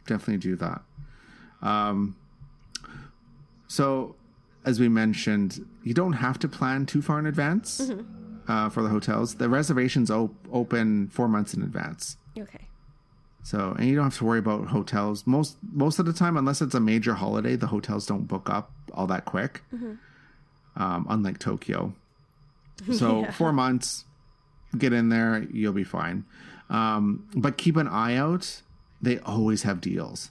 definitely do that. Um, so, as we mentioned, you don't have to plan too far in advance Mm-hmm. uh, for the hotels. The reservations op- open four months in advance. Okay. So, and you don't have to worry about hotels most most of the time, unless it's a major holiday. The hotels don't book up all that quick, um, unlike Tokyo. So, Yeah. four months, get in there, you'll be fine. Um, but keep an eye out; they always have deals.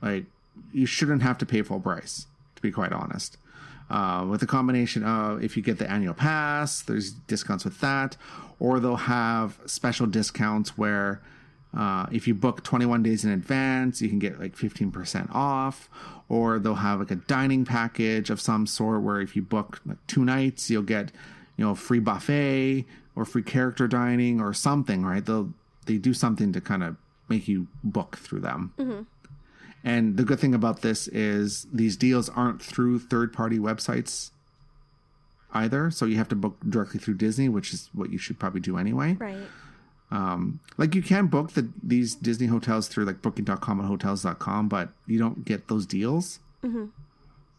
Like you shouldn't have to pay full price, to be quite honest. Uh, with a combination of if you get the annual pass, there's discounts with that, or they'll have special discounts where uh, if you book 21 days in advance, you can get like 15% off, or they'll have like a dining package of some sort where if you book like two nights, you'll get you know free buffet or free character dining or something, right? They'll they do something to kind of make you book through them. And the good thing about this is these deals aren't through third party websites either. So you have to book directly through Disney, which is what you should probably do anyway. Right. Um, like you can book the these Disney hotels through like booking.com and hotels.com, but you don't get those deals.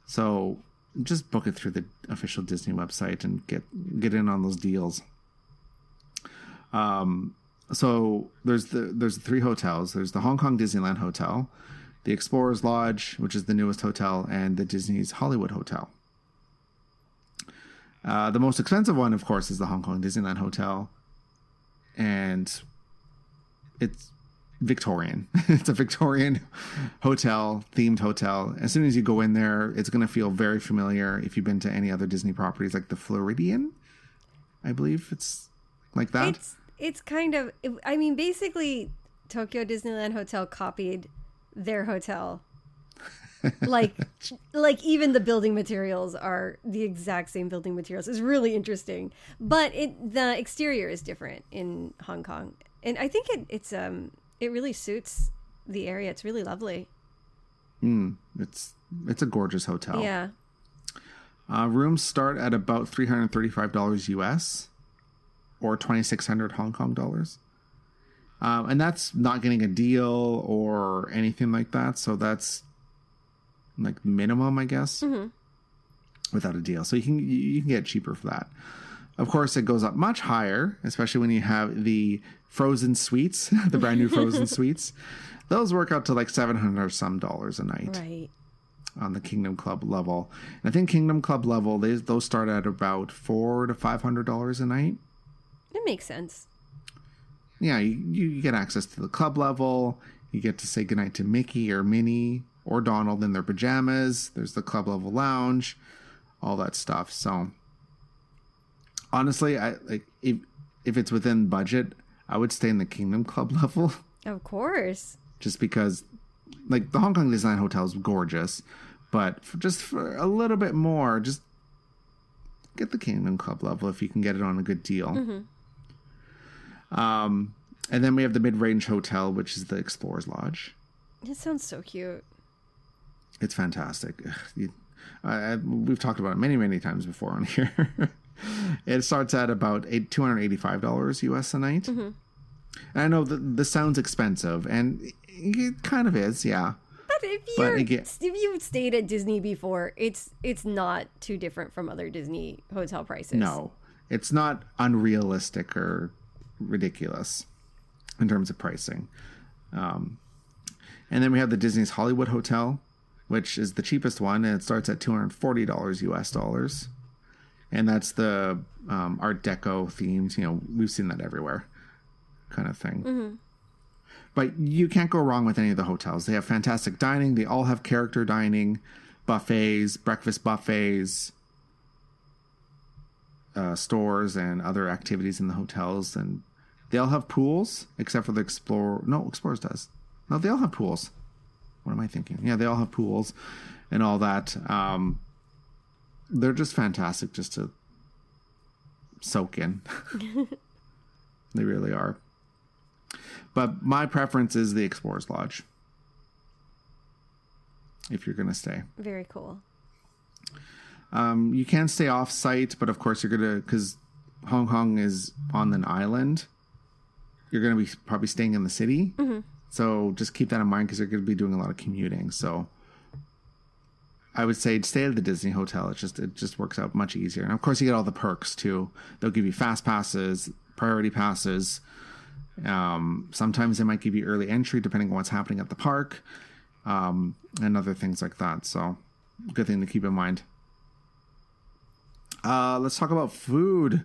So just book it through the official Disney website and get get in on those deals. Um, so there's the there's the three hotels. There's the Hong Kong Disneyland Hotel, the Explorers Lodge, which is the newest hotel, and the Disney's Hollywood Hotel. Uh, the most expensive one, of course, is the Hong Kong Disneyland Hotel, and it's Victorian. it's a Victorian hotel, themed hotel. As soon as you go in there, it's going to feel very familiar. If you've been to any other Disney properties, like the Floridian, I believe it's like that. It's it's kind of I mean basically Tokyo Disneyland Hotel copied their hotel. like like even the building materials are the exact same building materials. It's really interesting. But it the exterior is different in Hong Kong. And I think it it's um it really suits the area. It's really lovely. Mm, it's it's a gorgeous hotel. Yeah. Uh, rooms start at about three hundred thirty-five dollars US, or twenty-six hundred Hong Kong dollars. Um, and that's not getting a deal or anything like that. So that's like minimum, I guess, without a deal. So you can you can get cheaper for that. Of course, it goes up much higher, especially when you have the frozen suites, the brand new frozen suites. Those work out to like seven hundred or some dollars a night Right. on the Kingdom Club level. And I think Kingdom Club level, they, those start at about four to five hundred dollars a night. It makes sense. Yeah, you, you get access to the club level. You get to say goodnight to Mickey or Minnie or Donald in their pajamas. There's the club level lounge, all that stuff. So honestly, I like if if it's within budget, I would stay in the Kingdom Club level. Of course. just because like the Hong Kong Design Hotel is gorgeous, but for just for a little bit more, just get the Kingdom Club level if you can get it on a good deal. Mm-hmm. Um, and then we have the mid range hotel, which is the Explorers Lodge. It sounds so cute. It's fantastic. You, I, I- we've talked about it many, many times before on here. it starts at about eight, $285 US a night. And I know that this sounds expensive, and it kind of is, yeah. But if again- if you've stayed at Disney before, it's it's not too different from other Disney hotel prices. No, it's not unrealistic or ridiculous in terms of pricing. Um, and then we have the Disney's Hollywood Hotel, which is the cheapest one, and it starts at two hundred forty dollars US dollars, and that's the um, Art Deco themed. You know, we've seen that everywhere, kind of thing. But you can't go wrong with any of the hotels. They have fantastic dining. They all have character dining, buffets, breakfast buffets, uh, stores and other activities in the hotels, and they all have pools except for the Explorer. No, Explorers does. No, they all have pools. What am I thinking? Yeah, they all have pools and all that. Um, they're just fantastic just to soak in. they really are. But my preference is the Explorers Lodge. If you're going to stay. Very cool. Um, you can stay off site, but of course you're gonna because Hong Kong is on an island. You're gonna be probably staying in the city, so just keep that in mind because you're gonna be doing a lot of commuting. So I would say stay at the Disney hotel. It just it just works out much easier, and of course you get all the perks too. They'll give you fast passes, priority passes. Um, sometimes they might give you early entry depending on what's happening at the park, um, and other things like that. So good thing to keep in mind. Uh, let's talk about food.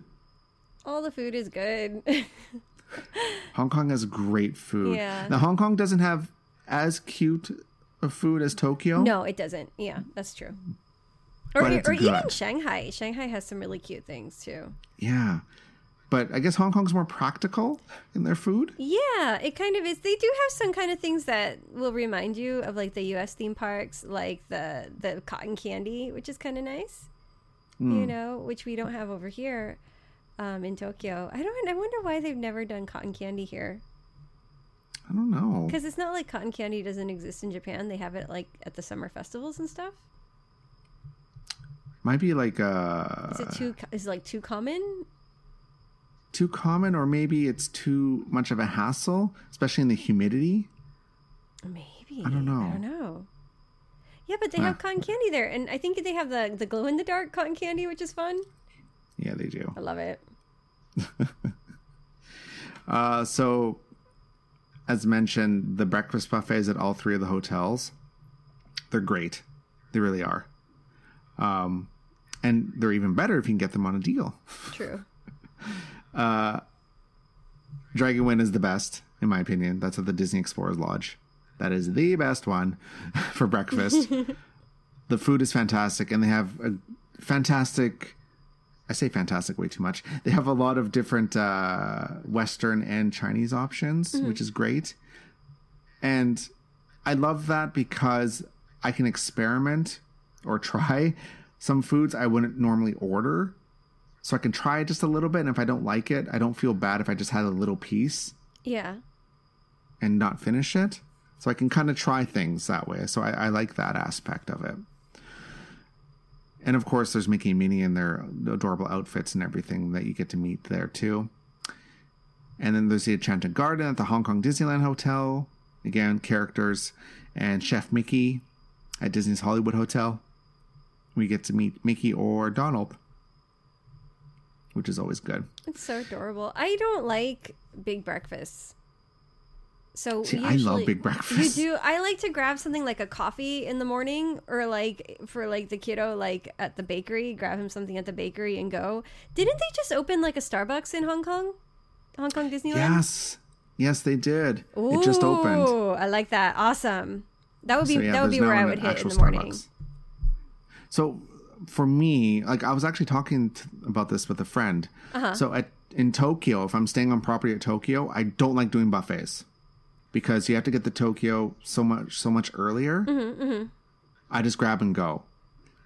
All the food is good. Hong Kong has great food. Yeah. Now Hong Kong doesn't have as cute a food as Tokyo. no, it doesn't. Yeah, that's true. Or, it's or even. Shanghai. Shanghai has some really cute things too. Yeah. But I guess Hong Kong's more practical in their food. Yeah, it kind of is. They do have some kind of things that will remind you of like the U.S. theme parks, like the the cotton candy, which is kind of nice. Hmm. You know, which we don't have over here um, in Tokyo. I don't. I wonder why they've never done cotton candy here. I don't know. Because it's not like cotton candy doesn't exist in Japan. They have it like at the summer festivals and stuff. Might be like uh Is it too? Is it like too common? too common or maybe it's too much of a hassle, especially in the humidity. Maybe I don't know. I don't know. Yeah, but they have cotton candy there, and I think they have the the glow in the dark cotton candy, which is fun. Yeah, they do. I love it. Uh, so, as mentioned, the breakfast buffets at all three of the hotels, they're great. They really are. Um, and they're even better if you can get them on a deal. True. Dragon Wind is the best, in my opinion. That's at the Disney Explorers Lodge. That is the best one for breakfast. the food is fantastic, and they have a fantastic. I say fantastic way too much. They have a lot of different uh, Western and Chinese options, which is great. And I love that because I can experiment or try some foods I wouldn't normally order. So I can try it just a little bit. And if I don't like it, I don't feel bad if I just had a little piece Yeah. and not finish it. So I can kind of try things that way. So I, I like that aspect of it. And of course, there's Mickey and Minnie in their adorable outfits and everything that you get to meet there too. And then there's the Enchanted Garden at the Hong Kong Disneyland Hotel. Again, characters and Chef Mickey at Disney's Hollywood Hotel. We get to meet Mickey or Donald, which is always good. It's so adorable. I don't like big breakfasts. So See, we I love usually- big breakfasts. You do. I like to grab something like a coffee in the morning, or like for like the kiddo, like at the bakery, grab him something at the bakery and go. Didn't they just open like a Starbucks in Hong Kong, Hong Kong Disneyland? Yes. Yes, they did. It just opened. Ooh, I like that. Awesome. That would be So, yeah, that would be where I would hit in the morning. Starbucks. So for me, like I was actually talking t- about this with a friend. Uh-huh. So at in Tokyo, if I'm staying on property at Tokyo, I don't like doing buffets because you have to get to Tokyo so much so much earlier. Mm-hmm, I just grab and go.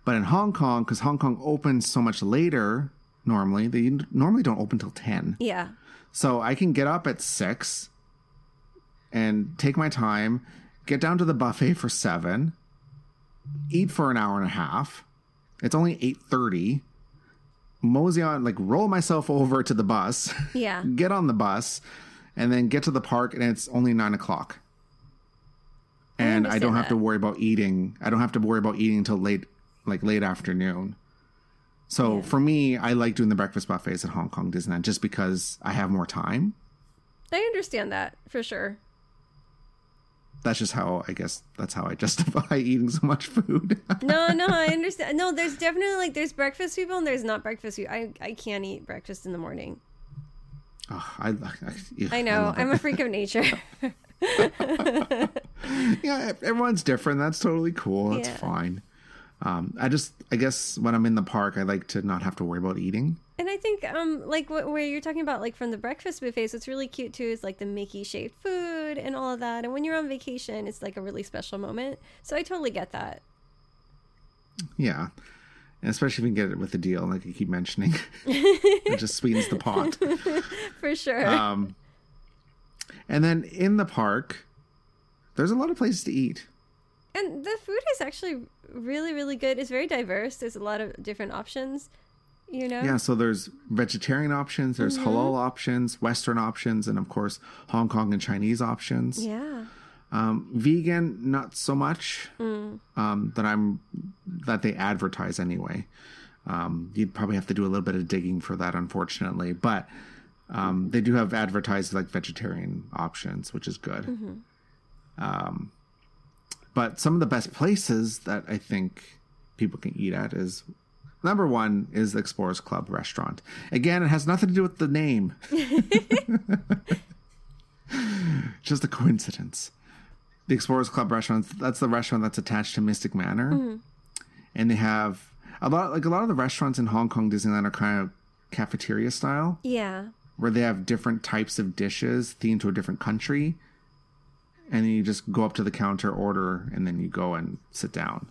But in Hong Kong, because Hong Kong opens so much later, normally they normally don't open till ten. Yeah. So I can get up at six and take my time, get down to the buffet for seven, eat for an hour and a half. It's only eight thirty. Mosey on, like roll myself over to the bus, Yeah. get on the bus, and then get to the park, and it's only nine o'clock. And I, don't understand have to worry about eating. I don't have to worry about eating until late, like late afternoon. So for me, I like doing the breakfast buffets at Hong Kong Disneyland just because I have more time. I understand that for sure. That's just how I guess that's how I justify eating so much food. No, no, I understand. No, there's definitely like there's breakfast people and there's not breakfast people. I I can't eat breakfast in the morning. Oh, I, I, I know. love I'm a freak of nature. yeah, everyone's different. That's totally cool. That's Yeah. fine. Um, I just, I guess when I'm in the park, I like to not have to worry about eating. And I think, um, like what where you're talking about, like from the breakfast buffets, what's really cute too is like the Mickey shaped food and all of that. And when you're on vacation, it's like a really special moment. So I totally get that. Yeah. And especially if you can get it with a deal, like you keep mentioning. it just sweetens the pot. For sure. Um, and then in the park, there's a lot of places to eat. And the food is actually really, really good. It's very diverse. There's a lot of different options. You know. Yeah, so there's vegetarian options, there's Mm-hmm. halal options, Western options, and of course Hong Kong and Chinese options. Yeah. Um, vegan, not so much. Mm. Um, that I'm that they advertise anyway. Um, you'd probably have to do a little bit of digging for that, unfortunately. But um, they do have advertised like vegetarian options, which is good. Mm-hmm. Um, but some of the best places that I think people can eat at is number one is the Explorers Club restaurant. Again, it has nothing to do with the name. Just a coincidence. The Explorers Club restaurant, that's the restaurant that's attached to Mystic Manor. Mm-hmm. And they have a lot like a lot of the restaurants in Hong Kong Disneyland are kind of cafeteria style Yeah. where they have different types of dishes themed to a different country. And then you just go up to the counter, order, and then you go and sit down.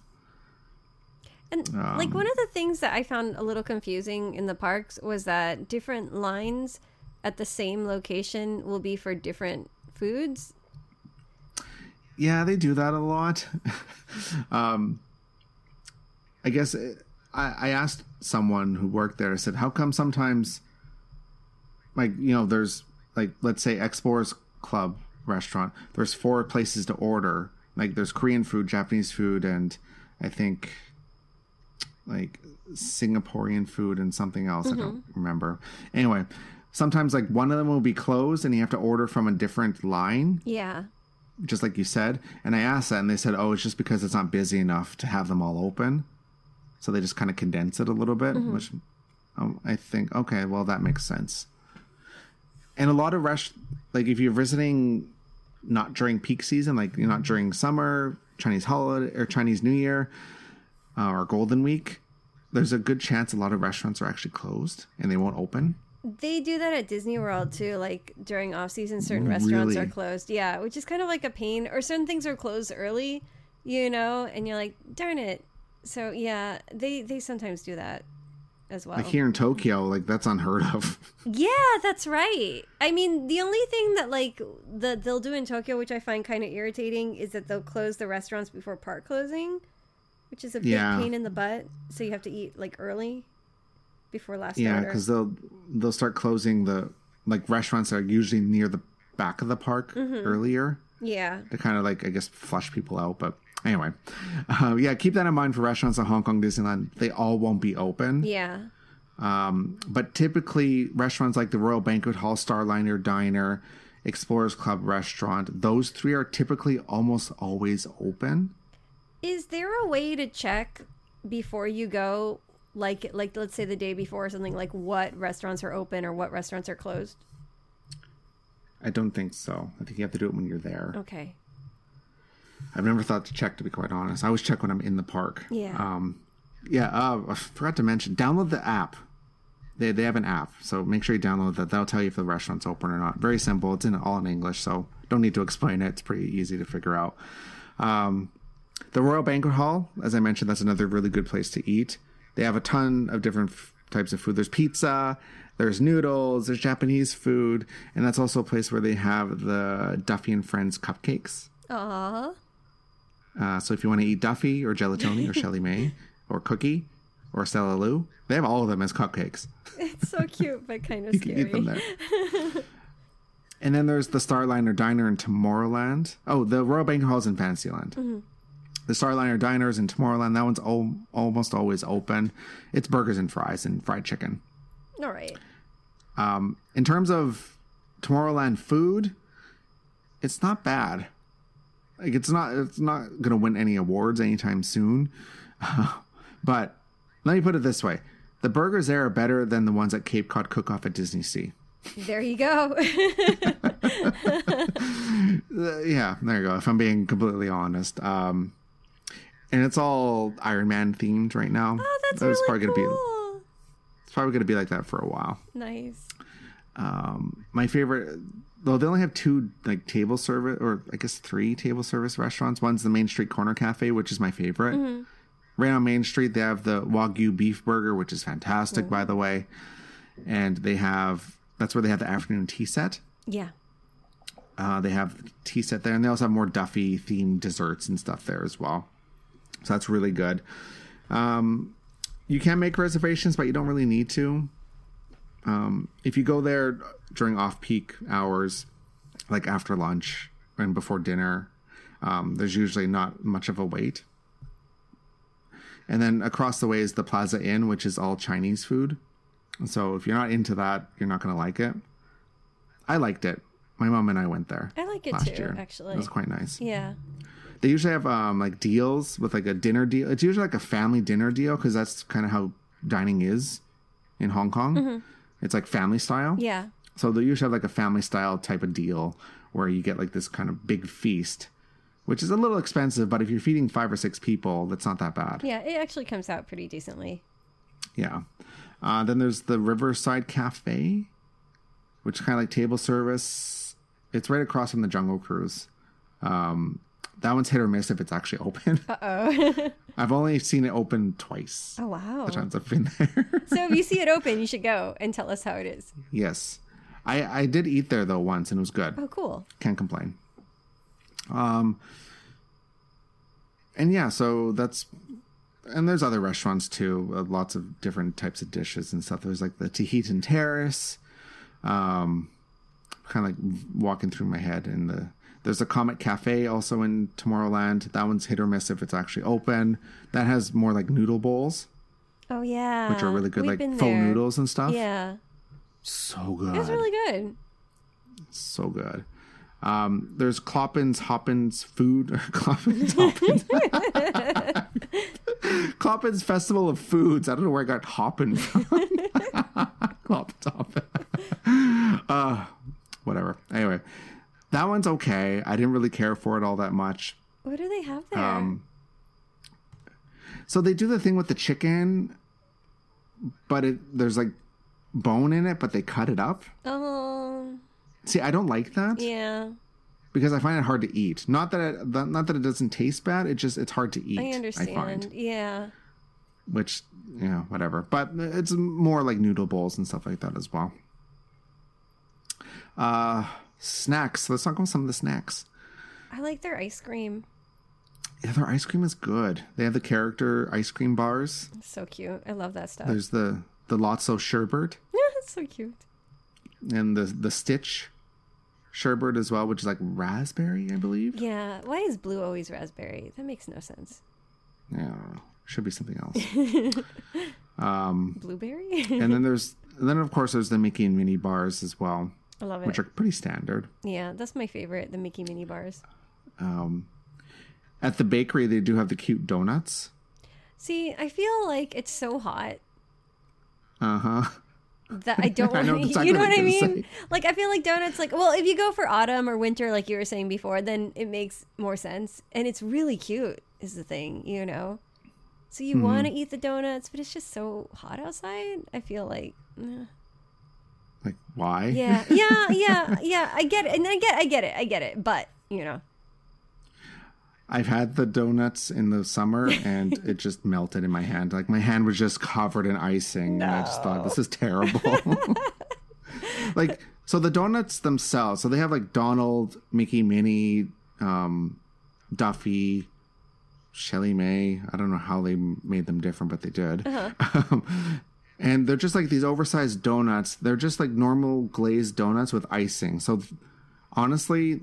And like one um, of the things that I found a little confusing in the parks was that different lines at the same location will be for different foods. Yeah, they do that a lot. um, I guess it, I, I asked someone who worked there. I said, "How come sometimes, like you know, there's like let's say Explorers Club restaurant. There's four places to order. Like there's Korean food, Japanese food, and I think like Singaporean food and something else. I don't remember. Anyway." Sometimes, like one of them will be closed, and you have to order from a different line Yeah. Just like you said. And I asked that, and they said, "Oh, it's just because it's not busy enough to have them all open, so they just kind of condense it a little bit." Which um, I think, okay, well, that makes sense. And a lot of rest, like if you're visiting not during peak season, like you're not during summer, Chinese holiday or Chinese New Year, uh, or Golden Week, there's a good chance a lot of restaurants are actually closed and they won't open. They do that at Disney World too. Like during off season, certain restaurants Really? are closed. Yeah, which is kind of like a pain. Or certain things are closed early, you know, and you're like, darn it. So yeah, they they sometimes do that as well. Like here in Tokyo, like that's unheard of. Yeah, that's right. I mean, the only thing that like the they'll do in Tokyo, which I find kind of irritating, is that they'll close the restaurants before park closing, which is a big Yeah. pain in the butt. So you have to eat like early before last year. Yeah, because they'll they'll start closing the like restaurants that are usually near the back of the park Mm-hmm. earlier yeah, to kind of like I guess flush people out. But anyway, uh, yeah, keep that in mind for restaurants at Hong Kong Disneyland. They all won't be open. yeah, Um, but typically, restaurants like the Royal Banquet Hall, Starliner Diner, Explorers Club Restaurant, those three are typically almost always open. Is there a way to check before you go, like like let's say the day before or something, like what restaurants are open or what restaurants are closed? I don't think so. I think you have to do it when you're there. Okay. I've never thought to check, to be quite honest. I always check when I'm in the park. Yeah. Um, yeah. Uh, I forgot to mention, download the app. They they have an app, so make sure you download that. That'll tell you if the restaurant's open or not. Very simple. It's in all in English, so don't need to explain it. It's pretty easy to figure out. Um, the Royal Banquet Hall, as I mentioned, that's another really good place to eat. They have a ton of different f- types of food. There's pizza, there's noodles, there's Japanese food, and that's also a place where they have the Duffy and Friends cupcakes. Aw. Uh, so if you want to eat Duffy or Gelatoni or ShellieMay or Cookie or Stella Lou, they have all of them as cupcakes. It's so cute, but kind of You can scary. eat them there. and then there's the Starliner Diner in Tomorrowland. Oh, the Royal Banquet Hall's in Fantasyland. The Starliner Diners in Tomorrowland. That one's al- almost always open. It's burgers and fries and fried chicken. All right. Um, in terms of Tomorrowland food, it's not bad. Like it's not it's not gonna win any awards anytime soon. but let me put it this way: the burgers there are better than the ones at Cape Cod Cook Off at DisneySea. There you go. Yeah, there you go. If I'm being completely honest, um, and it's all Iron Man themed right now. oh, that's That was really probably gonna be it's probably gonna be like that for a while. Nice. um my favorite though they only have two like table service or i guess three table service restaurants one's the main street corner cafe which is my favorite right on main street they have the wagyu beef burger which is fantastic by the way and they have that's where they have the afternoon tea set Yeah. Uh, they have tea set there, and they also have more Duffy themed desserts and stuff there as well. So that's really good. Um, you can make reservations, but you don't really need to. Um, if you go there during off peak hours, like after lunch and before dinner, um, there's usually not much of a wait. And then across the way is the Plaza Inn, which is all Chinese food. So if you're not into that, you're not going to like it. I liked it. My mom and I went there. I like it last too, year. actually. It was quite nice. Yeah. They usually have um, like deals with like a dinner deal. It's usually like a family dinner deal because that's kind of how dining is in Hong Kong. It's like family style. Yeah. So they usually have like a family style type of deal where you get like this kind of big feast, which is a little expensive, but if you're feeding five or six people, that's not that bad. Yeah. It actually comes out pretty decently. Yeah. Uh, then there's the Riverside Cafe, which is kind of like table service. It's right across from the Jungle Cruise. Um, that one's hit or miss if it's actually open. Uh oh. I've only seen it open twice. oh wow. The times I've been there. So if you see it open, you should go and tell us how it is. yes. I, I did eat there though once and it was good. Oh, cool. Can't complain. Um, and yeah, so that's and there's other restaurants too. Uh, lots of different types of dishes and stuff. There's like the Tahitian Terrace. Um, kind of like walking through my head, in the there's a Comet Cafe also in Tomorrowland. That one's hit or miss if it's actually open. That has more like noodle bowls, Oh yeah. which are really good, We've like there. noodles and stuff. Yeah. So good. It was really good. so good. Um, there's Clopin's Hoppins food. Clopin's Hoppins. Clopin's Festival of Foods. I don't know where I got Hoppin from. Clopin's Hoppin. uh, whatever. Anyway, that one's okay. I didn't really care for it all that much. What do they have there? Um, so they do the thing with the chicken, but it there's like bone in it, but they cut it up. oh, See, I don't like that. yeah. because I find it hard to eat. Not that it, not that it doesn't taste bad. It just it's hard to eat. I understand. find, yeah. which yeah, whatever. But it's more like noodle bowls and stuff like that as well. Uh, snacks. Let's talk about some of the snacks. I like their ice cream. Yeah, their ice cream is good. They have the character ice cream bars. It's so cute. I love that stuff. There's the the Lotso sherbet Yeah, it's so cute. and the the Stitch sherbet as well, which is like raspberry, I believe. Yeah. Why is blue always raspberry? That makes no sense. Yeah, should be something else. um, Blueberry? and then there's and then of course there's the Mickey and Minnie bars as well, I love it. which are pretty standard. yeah, that's my favorite. The Mickey Mini bars. At the bakery, they do have the cute donuts. See, I feel like it's so hot Uh huh. that I don't want to. exactly You know what what I mean? say. Like I feel like donuts. Like well, if you go for autumn or winter, like you were saying before, then it makes more sense, and it's really cute. Is the thing, you know? So you Mm-hmm. want to eat the donuts, but it's just so hot outside. I feel like. eh. Like why? Yeah, yeah, yeah, yeah. I get it, and I get, I get it, I get it. But you know, I've had the donuts in the summer, and it just melted in my hand. Like my hand was just covered in icing, and I just thought this is terrible. like so, the donuts themselves. So they have like Donald, Mickey, Minnie, um, Duffy. ShellieMay. I don't know how they made them different, but they did. Um, and they're just like these oversized donuts. They're just like normal glazed donuts with icing. So honestly,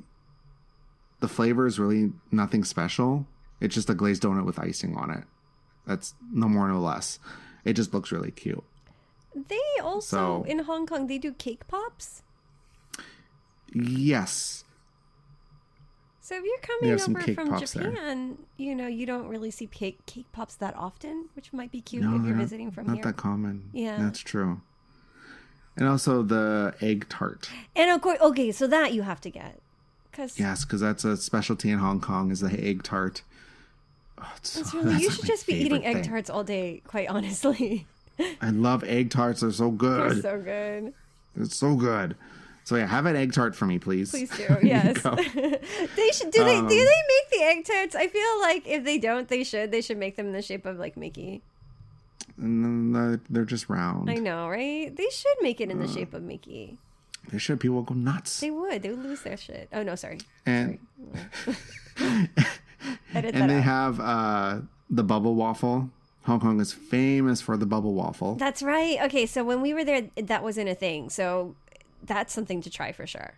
the flavor is really nothing special. It's just a glazed donut with icing on it. That's no more, no less. It just looks really cute. they also So- in Hong Kong they do cake pops. Yes. So if you're coming over from pops there. Japan, you know you don't really see cake cake pops that often, which might be cute No, if you're not- visiting from not here. Not that common. Yeah. That's true. And also the egg tart. And of course, okay, so that you have to get because Yes, because that's a specialty in Hong Kong is the egg tart. Oh, it's it's so- really you should just be eating egg thing. tarts all day. Quite honestly, I love egg tarts. They're so good. they're so good. It's so good. So yeah, have an egg tart for me, please. Please do. Yes. they should. Do they? Um, do they make the egg tarts? I feel like if they don't, they should. They should make them in the shape of like Mickey. And then they're- just round. I know, right? They should make it in the shape of Mickey. They should. People will go nuts. They would. They would lose their shit. Oh no, sorry. and Edit and they out. have uh, the bubble waffle. Hong Kong is famous for the bubble waffle. That's right. Okay, so when we were there, that wasn't a thing. So that's something to try for sure.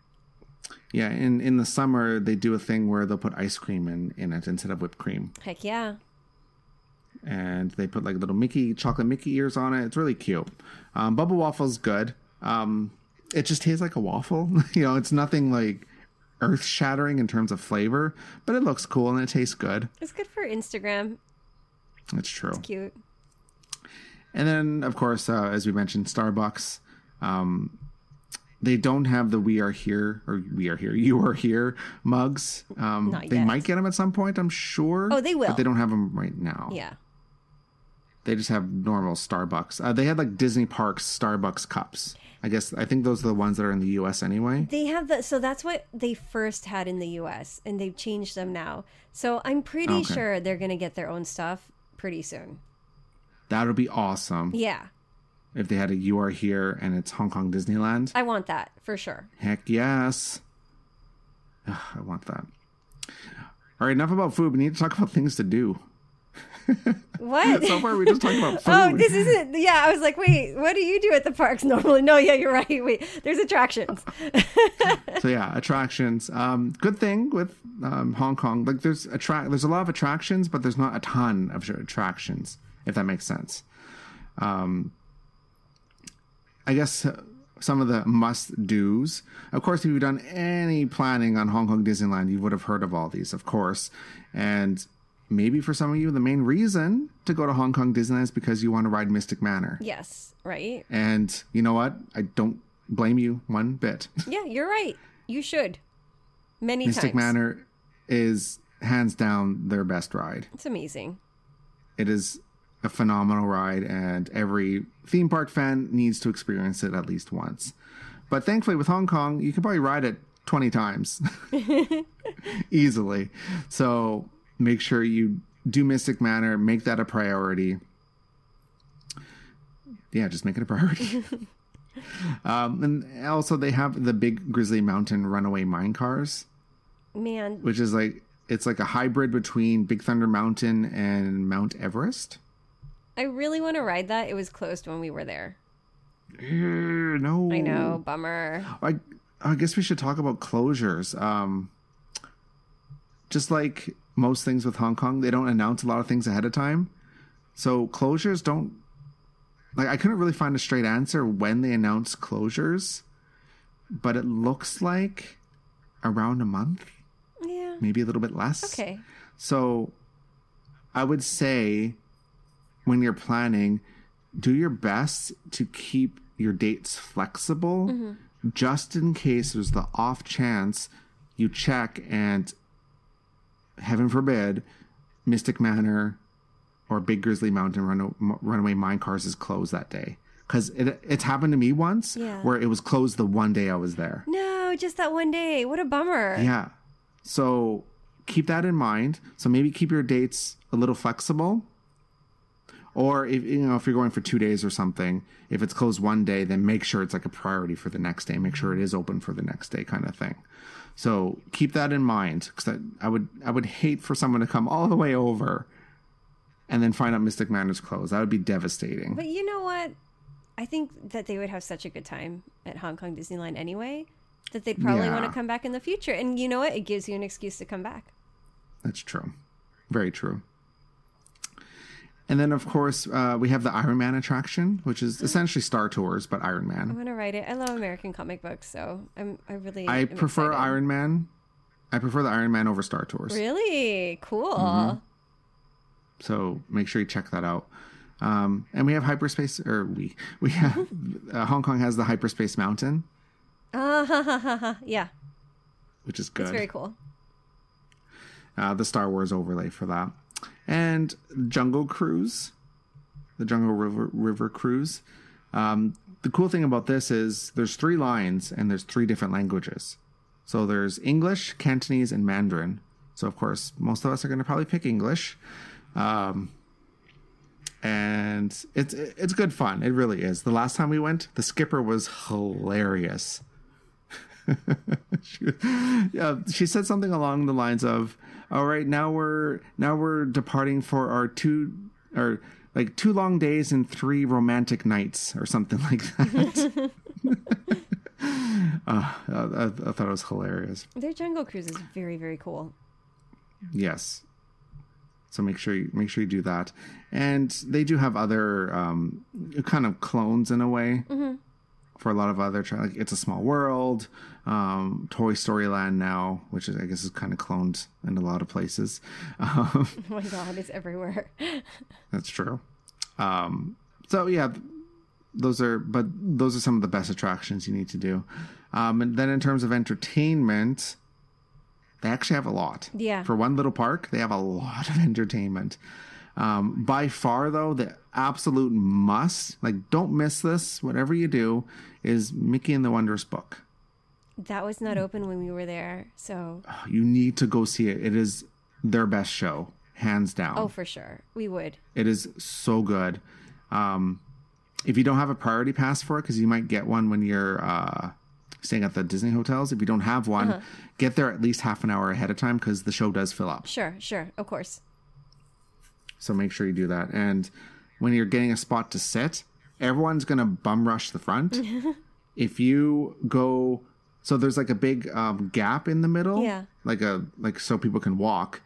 Yeah, in in the summer they do a thing where they'll put ice cream in in it instead of whipped cream, Heck yeah. and they put like little Mickey chocolate Mickey ears on it. It's really cute. Um, bubble waffle's good. Um, it just tastes like a waffle. you know, it's nothing like earth shattering in terms of flavor, but it looks cool and it tastes good. It's good for Instagram. It's true. Cute. And then, of course, uh, as we mentioned, Starbucks. Um, they don't have the "We Are Here" or "We Are Here, You Are Here" mugs. Um, they yet. might get them at some point, I'm sure. Oh, they will. but they don't have them right now. Yeah. They just have normal Starbucks. Uh, they had like Disney Parks Starbucks cups. I guess I think those are the ones that are in the U.S. anyway. They have the so that's what they first had in the US and they've changed them now. So I'm pretty Okay. sure they're going to get their own stuff pretty soon. That'll be awesome Yeah. If they had a "You Are Here" and it's Hong Kong Disneyland. I want that for sure. Heck yes. Ugh, I want that. All right, enough about food. We need to talk about things to do. What? So far, we just talked about food. Oh, this isn't. Yeah, I was like, wait, what do you do at the parks normally? No, yeah, you're right. Wait, there's attractions. so yeah, attractions. Um, good thing with um, Hong Kong, like there's attract, there's a lot of attractions, but there's not a ton of attractions, if that makes sense. Um, I guess uh, some of the must dos. Of course, if you've done any planning on Hong Kong Disneyland, you would have heard of all these, of course. And maybe for some of you, the main reason to go to Hong Kong Disneyland is because you want to ride Mystic Manor. yes, right? And you know what? I don't blame you one bit. Yeah, you're right. You should. Many Mystic times. Manor is hands down their best ride. It's amazing. It is a phenomenal ride, and every theme park fan needs to experience it at least once. But thankfully, with Hong Kong, you can probably ride it 20 times easily. So make sure you do Mystic Manor, make that a priority. Yeah, just make it a priority. um, and also, they have the big Grizzly Mountain runaway mine cars Man, which is like it's like a hybrid between Big Thunder Mountain and Mount Everest. I really want to ride that. It was closed when we were there. No, I know, bummer. I I guess we should talk about closures. Um, just like most things with Hong Kong, they don't announce a lot of things ahead of time, so closures don't. Like I couldn't really find a straight answer when they announce closures, but it looks like around a month, Yeah. maybe a little bit less. Okay. So I would say when you're planning, do your best to keep your dates flexible mm-hmm. just in case there's the off chance you check and heaven forbid Mystic Manor or Big Grizzly Mountain Run- Runaway Mine Cars is closed that day. Because it, it's happened to me once Yeah. where it was closed the one day I was there. No, just that one day. What a bummer. Yeah. So keep that in mind. So maybe keep your dates a little flexible. Or if you know if you're going for two days or something, if it's closed one day, then make sure it's like a priority for the next day. Make sure it is open for the next day, kind of thing. So keep that in mind, because I would I would hate for someone to come all the way over, and then find out Mystic Manor's closed. That would be devastating. But you know what? I think that they would have such a good time at Hong Kong Disneyland anyway that they'd probably want to come back in the future. And you know what? It gives you an excuse to come back. That's true. Very true. And then, of course, uh, we have the Iron Man attraction, which is essentially Star Tours, but Iron Man. I'm gonna write it. I love American comic books, so I'm I really I prefer excited. Iron Man. I prefer the Iron Man over Star Tours. Really cool. Mm-hmm. So make sure you check that out. Um, and we have hyperspace, or we we have uh, Hong Kong has the hyperspace mountain, ha. yeah, which is good. it's very cool. uh, the Star Wars overlay for that, and Jungle Cruise, the Jungle River River Cruise. Um, the cool thing about this is there's three lines and there's three different languages. So there's English, Cantonese, and Mandarin. So of course, most of us are going to probably pick English, um, and it's it's good fun. It really is. The last time we went, the skipper was hilarious. she, she said something along the lines of, "All right, now we're now we're departing for our two or like two long days and three romantic nights or something like that." uh, I, I thought it was hilarious. Their jungle cruise is very very cool. Yes. So make sure you make sure you do that, and they do have other um, kind of clones in a way for a lot of other. Like it's a small world, um, Toy Story Land now, which is I guess is kind of cloned in a lot of places. Um, Oh my god, it's everywhere. that's true. Um, so yeah, those are but those are some of the best attractions you need to do. Um, and then in terms of entertainment, they actually have a lot. Yeah. For one little park, they have a lot of entertainment. Um, by far, though, the absolute must, like, don't miss this, whatever you do, is Mickey and the Wondrous Book. That was not open when we were there, so You need to go see it. It is their best show, hands down. oh for sure we would. It is so good. Um, if you don't have a priority pass for it, because you might get one when you're uh, staying at the Disney hotels. If you don't have one, get there at least half an hour ahead of time because the show does fill up. Sure, sure, of course. So make sure you do that. And when you're getting a spot to sit, everyone's gonna bum rush the front. if you go, so there's like a big um, gap in the middle, Yeah. like a like so people can walk.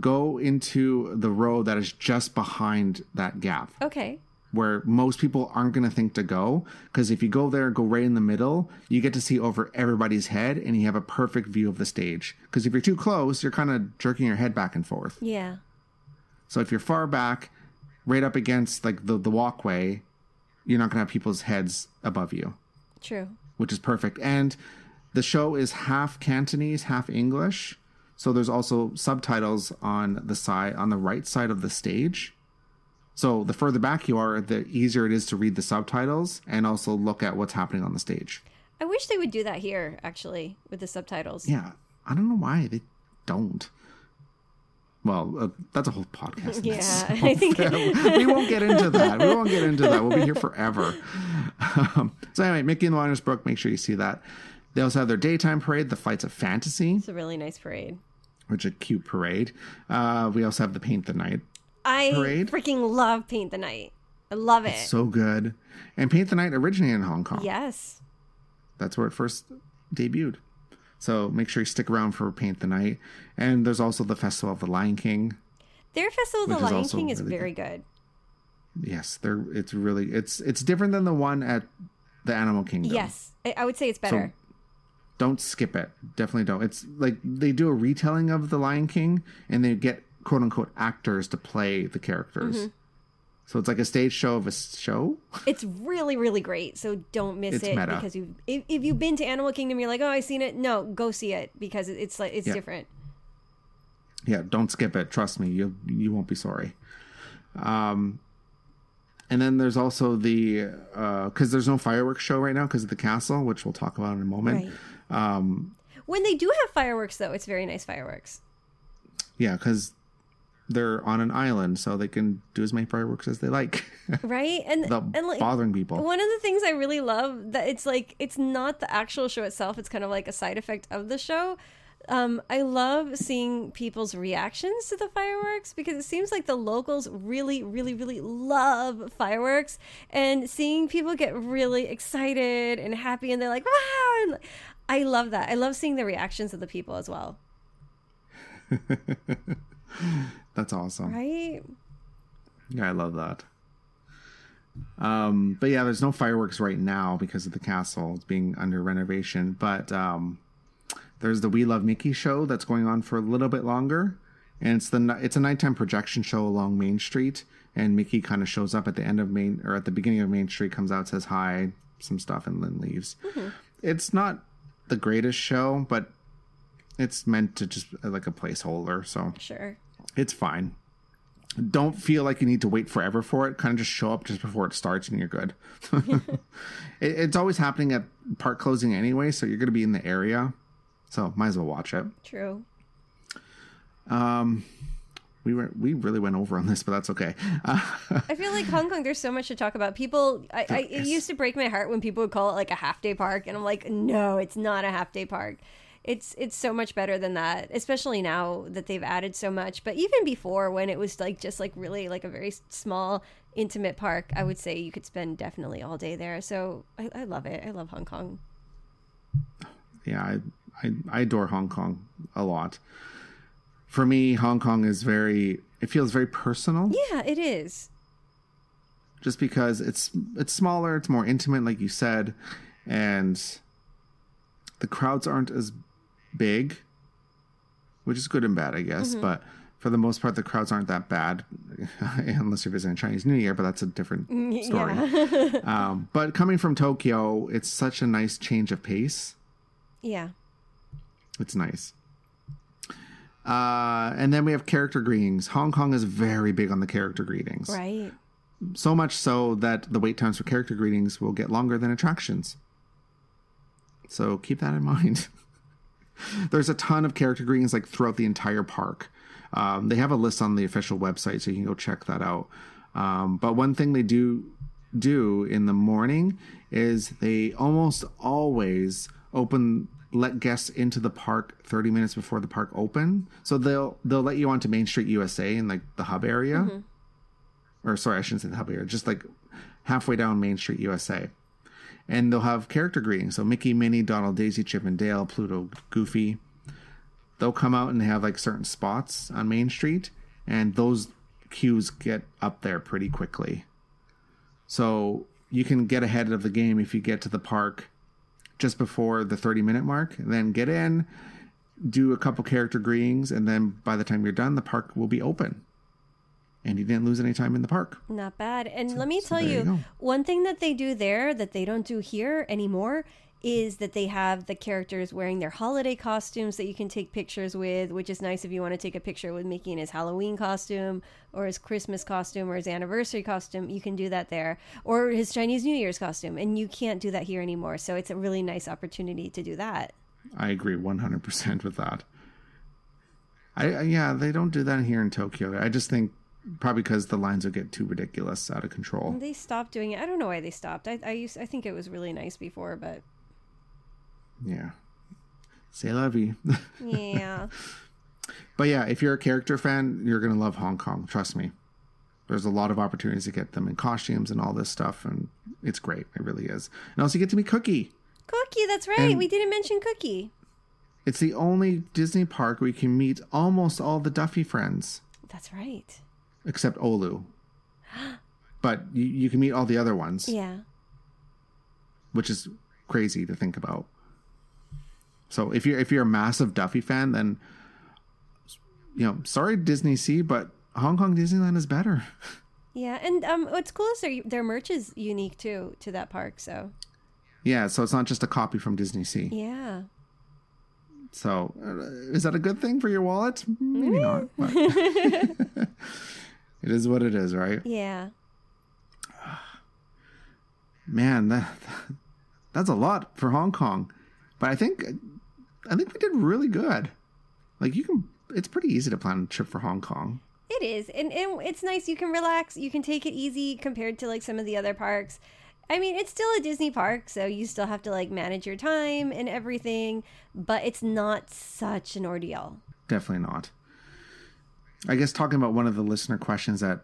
Go into the row that is just behind that gap. Okay. where most people aren't going to think to go because if you go there go right in the middle you get to see over everybody's head and you have a perfect view of the stage because if you're too close you're kind of jerking your head back and forth Yeah. So if you're far back right up against like the, the walkway you're not going to have people's heads above you. True. which is perfect. And the show is half cantonese half english. So there's also subtitles on the side on the right side of the stage. So the further back you are the easier it is to read the subtitles and also look at what's happening on the stage. I wish they would do that here, actually, with the subtitles. yeah. I don't know why they don't well uh, that's a whole podcast Yeah, itself. I think we won't get into that. We won't get into that. We'll be here forever. Um, so anyway, Mickey and the Wondrous Book. Make sure you see that. They also have their daytime parade, the Flights of Fantasy, it's a really nice parade. which is a cute parade. Uh, we also have the Paint the Night. I Parade? freaking love Paint the Night. I love it. So good. And Paint the Night originated in Hong Kong. yes. That's where it first debuted. So make sure you stick around for Paint the Night. And there's also the Festival of the Lion King. Their Festival of the Which is Lion King is really very good. Yes, they're it's really it's it's different than the one at the Animal Kingdom. Yes. I, would say it's better. don't skip it. Definitely don't. It's like they do a retelling of The Lion King and they get quote unquote actors to play the characters. Mm-hmm. So it's like a stage show of a show. It's really, really great. So don't miss It's it meta. because you if, if you've been to Animal Kingdom, you're like, oh, I've seen it. No, go see it because it's like it's Yeah. different. Yeah, don't skip it. Trust me, you you won't be sorry. Um, and then there's also the because there's no fireworks show right now because of the castle, which we'll talk about in a moment. Right. Um, When they do have fireworks, though, it's very nice fireworks. yeah, because they're on an island, so they can do as many fireworks as they like Right? And and like bothering people. one of the things I really love that it's like it's not the actual show itself, it's kind of like a side effect of the show. Um, I love seeing people's reactions to the fireworks because it seems like the locals really, really, really love fireworks, and seeing people get really excited and happy, and they're like, "Wow!" And I love that. I love seeing the reactions of the people as well. That's awesome. Right? Yeah, I love that. Um, but yeah, there's no fireworks right now because of the castle it's being under renovation. But um, there's the We Love Mickey show that's going on for a little bit longer, and it's the it's a nighttime projection show along Main Street, and Mickey kind of shows up at the end of Main or at the beginning of Main Street, comes out, says hi, some stuff, and then leaves. It's not the greatest show, but it's meant to just like a placeholder, so Sure. It's fine. Don't feel like you need to wait forever for it. Kind of just show up just before it starts and you're good. it, it's always happening at park closing anyway, so you're going to be in the area. So might as well watch it. True. Um, we were we really went over on this, but that's okay. Uh, I feel like Hong Kong. There's so much to talk about. People, I, I, it used to break my heart when people would call it like a half day park, and I'm like, no, it's not a half day park. It's it's so much better than that, especially now that they've added so much. But even before, when it was like just like really like a very small, intimate park, I would say you could spend definitely all day there. So I, I love it. I love Hong Kong. yeah, I, I I adore Hong Kong a lot. For me, Hong Kong is very. It feels very personal, Yeah, it is. just because it's it's smaller, it's more intimate, like you said, and the crowds aren't as big, which is good and bad, I guess. But for the most part, the crowds aren't that bad, unless you're visiting Chinese New Year. But that's a different story. Yeah. Um, but coming from Tokyo, it's such a nice change of pace. yeah. It's nice. Uh, and then we have character greetings. Hong Kong is very big on the character greetings. Right. So much so that the wait times for character greetings will get longer than attractions. So keep that in mind. There's a ton of character greetings like throughout the entire park. Um, they have a list on the official website, so you can go check that out. Um, but one thing they do do in the morning is they almost always open let guests into the park 30 minutes before the park open. So they'll they'll let you onto Main Street USA in like the hub area or sorry, I shouldn't say the hub area, just like halfway down Main Street, USA. And they'll have character greetings. So Mickey, Minnie, Donald, Daisy, Chip and Dale, Pluto, Goofy. They'll come out and have like certain spots on Main Street, and those queues get up there pretty quickly. So you can get ahead of the game if you get to the park just before the 30 minute mark, then get in, do a couple character greetings, and then by the time you're done, the park will be open and you didn't lose any time in the park. Not bad. And let me so tell you, you one thing that they do there that they don't do here anymore is that they have the characters wearing their holiday costumes that you can take pictures with, which is nice if you want to take a picture with Mickey in his Halloween costume or his Christmas costume or his anniversary costume. You can do that there or his Chinese New Year's costume. And you can't do that here anymore. So it's a really nice opportunity to do that. I agree 100% with that. I, I yeah, they don't do that here in Tokyo. I just think probably because the lines will get too ridiculous, out of control. They stopped doing it. I don't know why they stopped. I, I used I think it was really nice before, but Yeah. say vie. yeah. but yeah, if you're a character fan, you're going to love Hong Kong. Trust me. There's a lot of opportunities to get them in costumes and all this stuff, and it's great. It really is. And also, you get to meet Cookie. Cookie, that's right. And- we didn't mention Cookie. It's the only Disney park where you can meet almost all the Duffy friends. That's right. Except Olu. But you, you can meet all the other ones, Yeah. which is crazy to think about. So if you're if you're a massive Duffy fan, then you know, sorry DisneySea, but Hong Kong Disneyland is better. Yeah, and um, what's cool is their their merch is unique too to that park. So Yeah, so it's not just a copy from DisneySea. yeah, So uh, is that a good thing for your wallet? Maybe not. It is what it is, right? yeah, Man, that that's a lot for Hong Kong. But I think I think we did really good. Like you can it's pretty easy to plan a trip for Hong Kong. it is, and, and it's nice. You can relax. You can take it easy compared to like some of the other parks. I mean, it's still a Disney park, so you still have to like manage your time and everything, but it's not such an ordeal. Definitely not. I guess talking about one of the listener questions that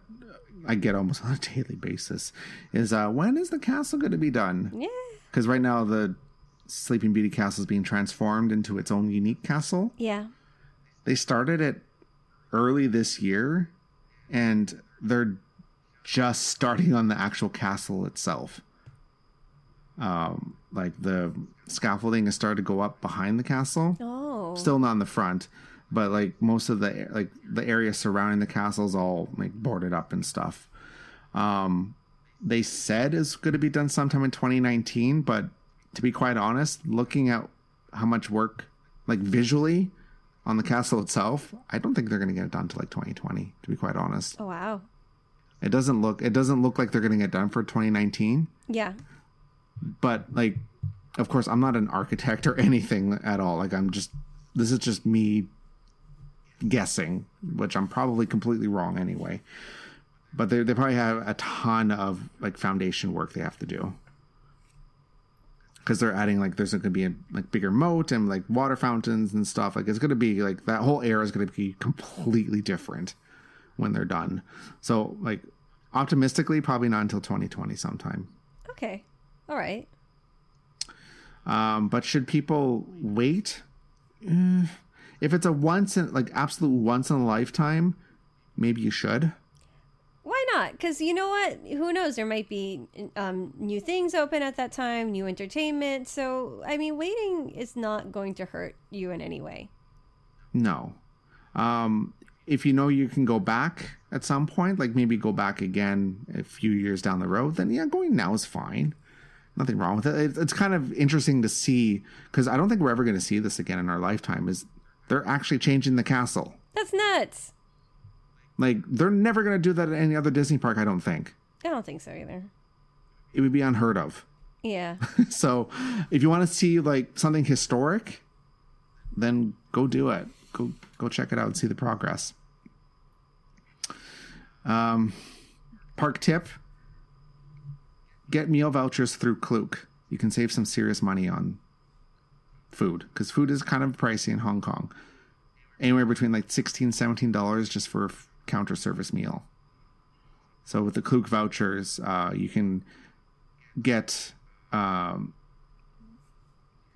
I get almost on a daily basis is uh, when is the castle going to be done? Yeah, Because right now the Sleeping Beauty castle is being transformed into its own unique castle. yeah, They started it early this year, and they're just starting on the actual castle itself. Um, like the scaffolding has started to go up behind the castle oh, still not in the front but like most of the like the area surrounding the castle is all like boarded up and stuff. Um they said it's going to be done sometime in 2019 but to be quite honest looking at how much work like visually on the castle itself i don't think they're going to get it done to like 2020 to be quite honest. Oh wow, it doesn't look it doesn't look like they're going to get done for 2019 yeah, but like of course i'm not an architect or anything at all. Like i'm just this is just me guessing, which I'm probably completely wrong anyway. But they they probably have a ton of like foundation work they have to do because they're adding like there's going to be a like bigger moat and like water fountains and stuff. Like it's going to be like that whole area is going to be completely different when they're done. So like optimistically, probably not until 2020 sometime. Okay. All right. Um, but should people wait? Eh, if it's a once in like absolute once in a lifetime, maybe you should. Why not? Because you know what? Who knows? There might be um, new things open at that time, new entertainment. So, I mean, waiting is not going to hurt you in any way. No. Um, if you know you can go back at some point, like maybe go back again a few years down the road, then yeah, going now is fine. Nothing wrong with it. It's kind of interesting to see because I don't think we're ever going to see this again in our lifetime. Is they're actually changing the castle? That's nuts. Like they're never going to do that at any other Disney park. I don't think. I don't think so either. It would be unheard of. Yeah. so, if you want to see like something historic, then go do it. Go go check it out and see the progress. Um, park tip: get meal vouchers through Klook. You can save some serious money on food because food is kind of pricey in Hong Kong. Anywhere between like 16 $17 just for a counter service meal. So with the Klook vouchers, uh, you can get um,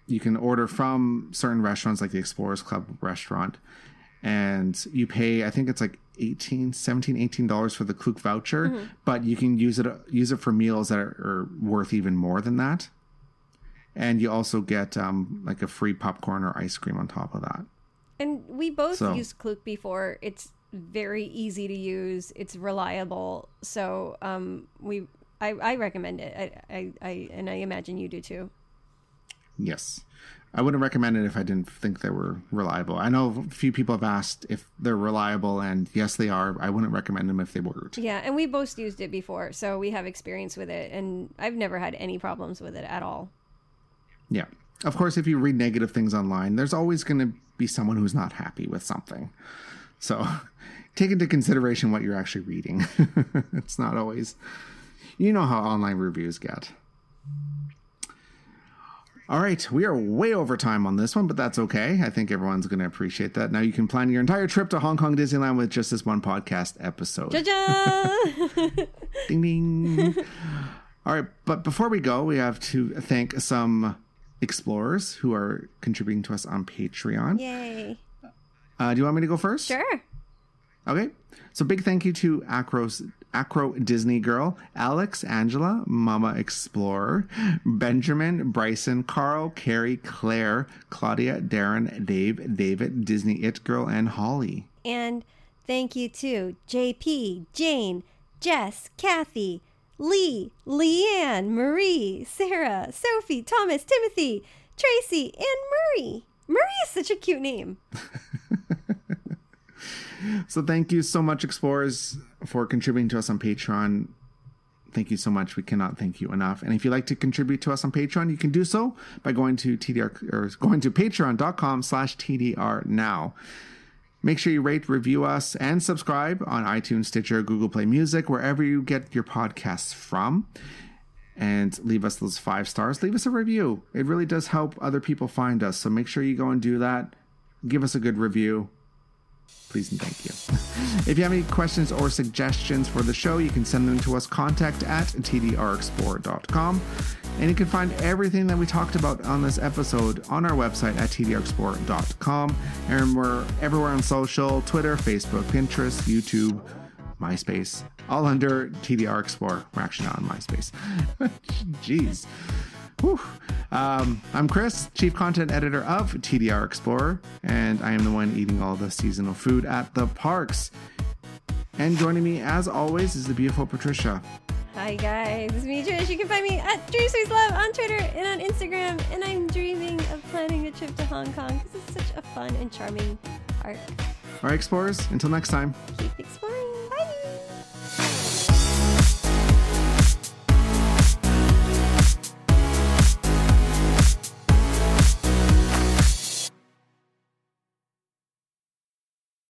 you can order from certain restaurants like the Explorers Club restaurant and you pay I think it's like 18 17 18 dollars for the Klook voucher mm-hmm. but you can use it use it for meals that are, are, worth even more than that and you also get um, like a free popcorn or ice cream on top of that and we both so, used Klook before it's very easy to use it's reliable so um, we I, I recommend it I, I, I and I imagine you do too yes I wouldn't recommend it if I didn't think they were reliable. I know a few people have asked if they're reliable, and yes, they are. I wouldn't recommend them if they weren't. Yeah, and we both used it before, so we have experience with it, and I've never had any problems with it at all. Yeah. Of course, if you read negative things online, there's always going to be someone who's not happy with something. So take into consideration what you're actually reading. it's not always, you know how online reviews get. All right, we are way over time on this one, but that's okay. I think everyone's going to appreciate that. Now you can plan your entire trip to Hong Kong Disneyland with just this one podcast episode. ding ding. All right, but before we go, we have to thank some explorers who are contributing to us on Patreon. Yay. Uh, do you want me to go first? Sure. Okay. So big thank you to Acros Acro Disney Girl, Alex, Angela, Mama Explorer, Benjamin, Bryson, Carl, Carrie, Claire, Claudia, Darren, Dave, David, Disney It Girl, and Holly. And thank you to JP, Jane, Jess, Kathy, Lee, Leanne, Marie, Sarah, Sophie, Thomas, Timothy, Tracy, and Murray. Murray is such a cute name. so thank you so much, explorers, for contributing to us on Patreon. Thank you so much. We cannot thank you enough. And if you'd like to contribute to us on Patreon, you can do so by going to TDR or going to patreon.com slash TDR now. Make sure you rate, review us, and subscribe on iTunes, Stitcher, Google Play Music, wherever you get your podcasts from. And leave us those five stars. Leave us a review. It really does help other people find us. So make sure you go and do that. Give us a good review please and thank you. If you have any questions or suggestions for the show, you can send them to us contact at tdrexplorer.com. And you can find everything that we talked about on this episode on our website at tdrexplorer.com. And we're everywhere on social Twitter, Facebook, Pinterest, YouTube, MySpace, all under TDR Explorer. We're actually not on MySpace. Jeez. Um, I'm Chris, Chief Content Editor of TDR Explorer, and I am the one eating all the seasonal food at the parks. And joining me, as always, is the beautiful Patricia. Hi guys, it's me Trish. You can find me at Dream Love on Twitter and on Instagram. And I'm dreaming of planning a trip to Hong Kong because it's such a fun and charming park. All right, explorers. Until next time. Keep exploring.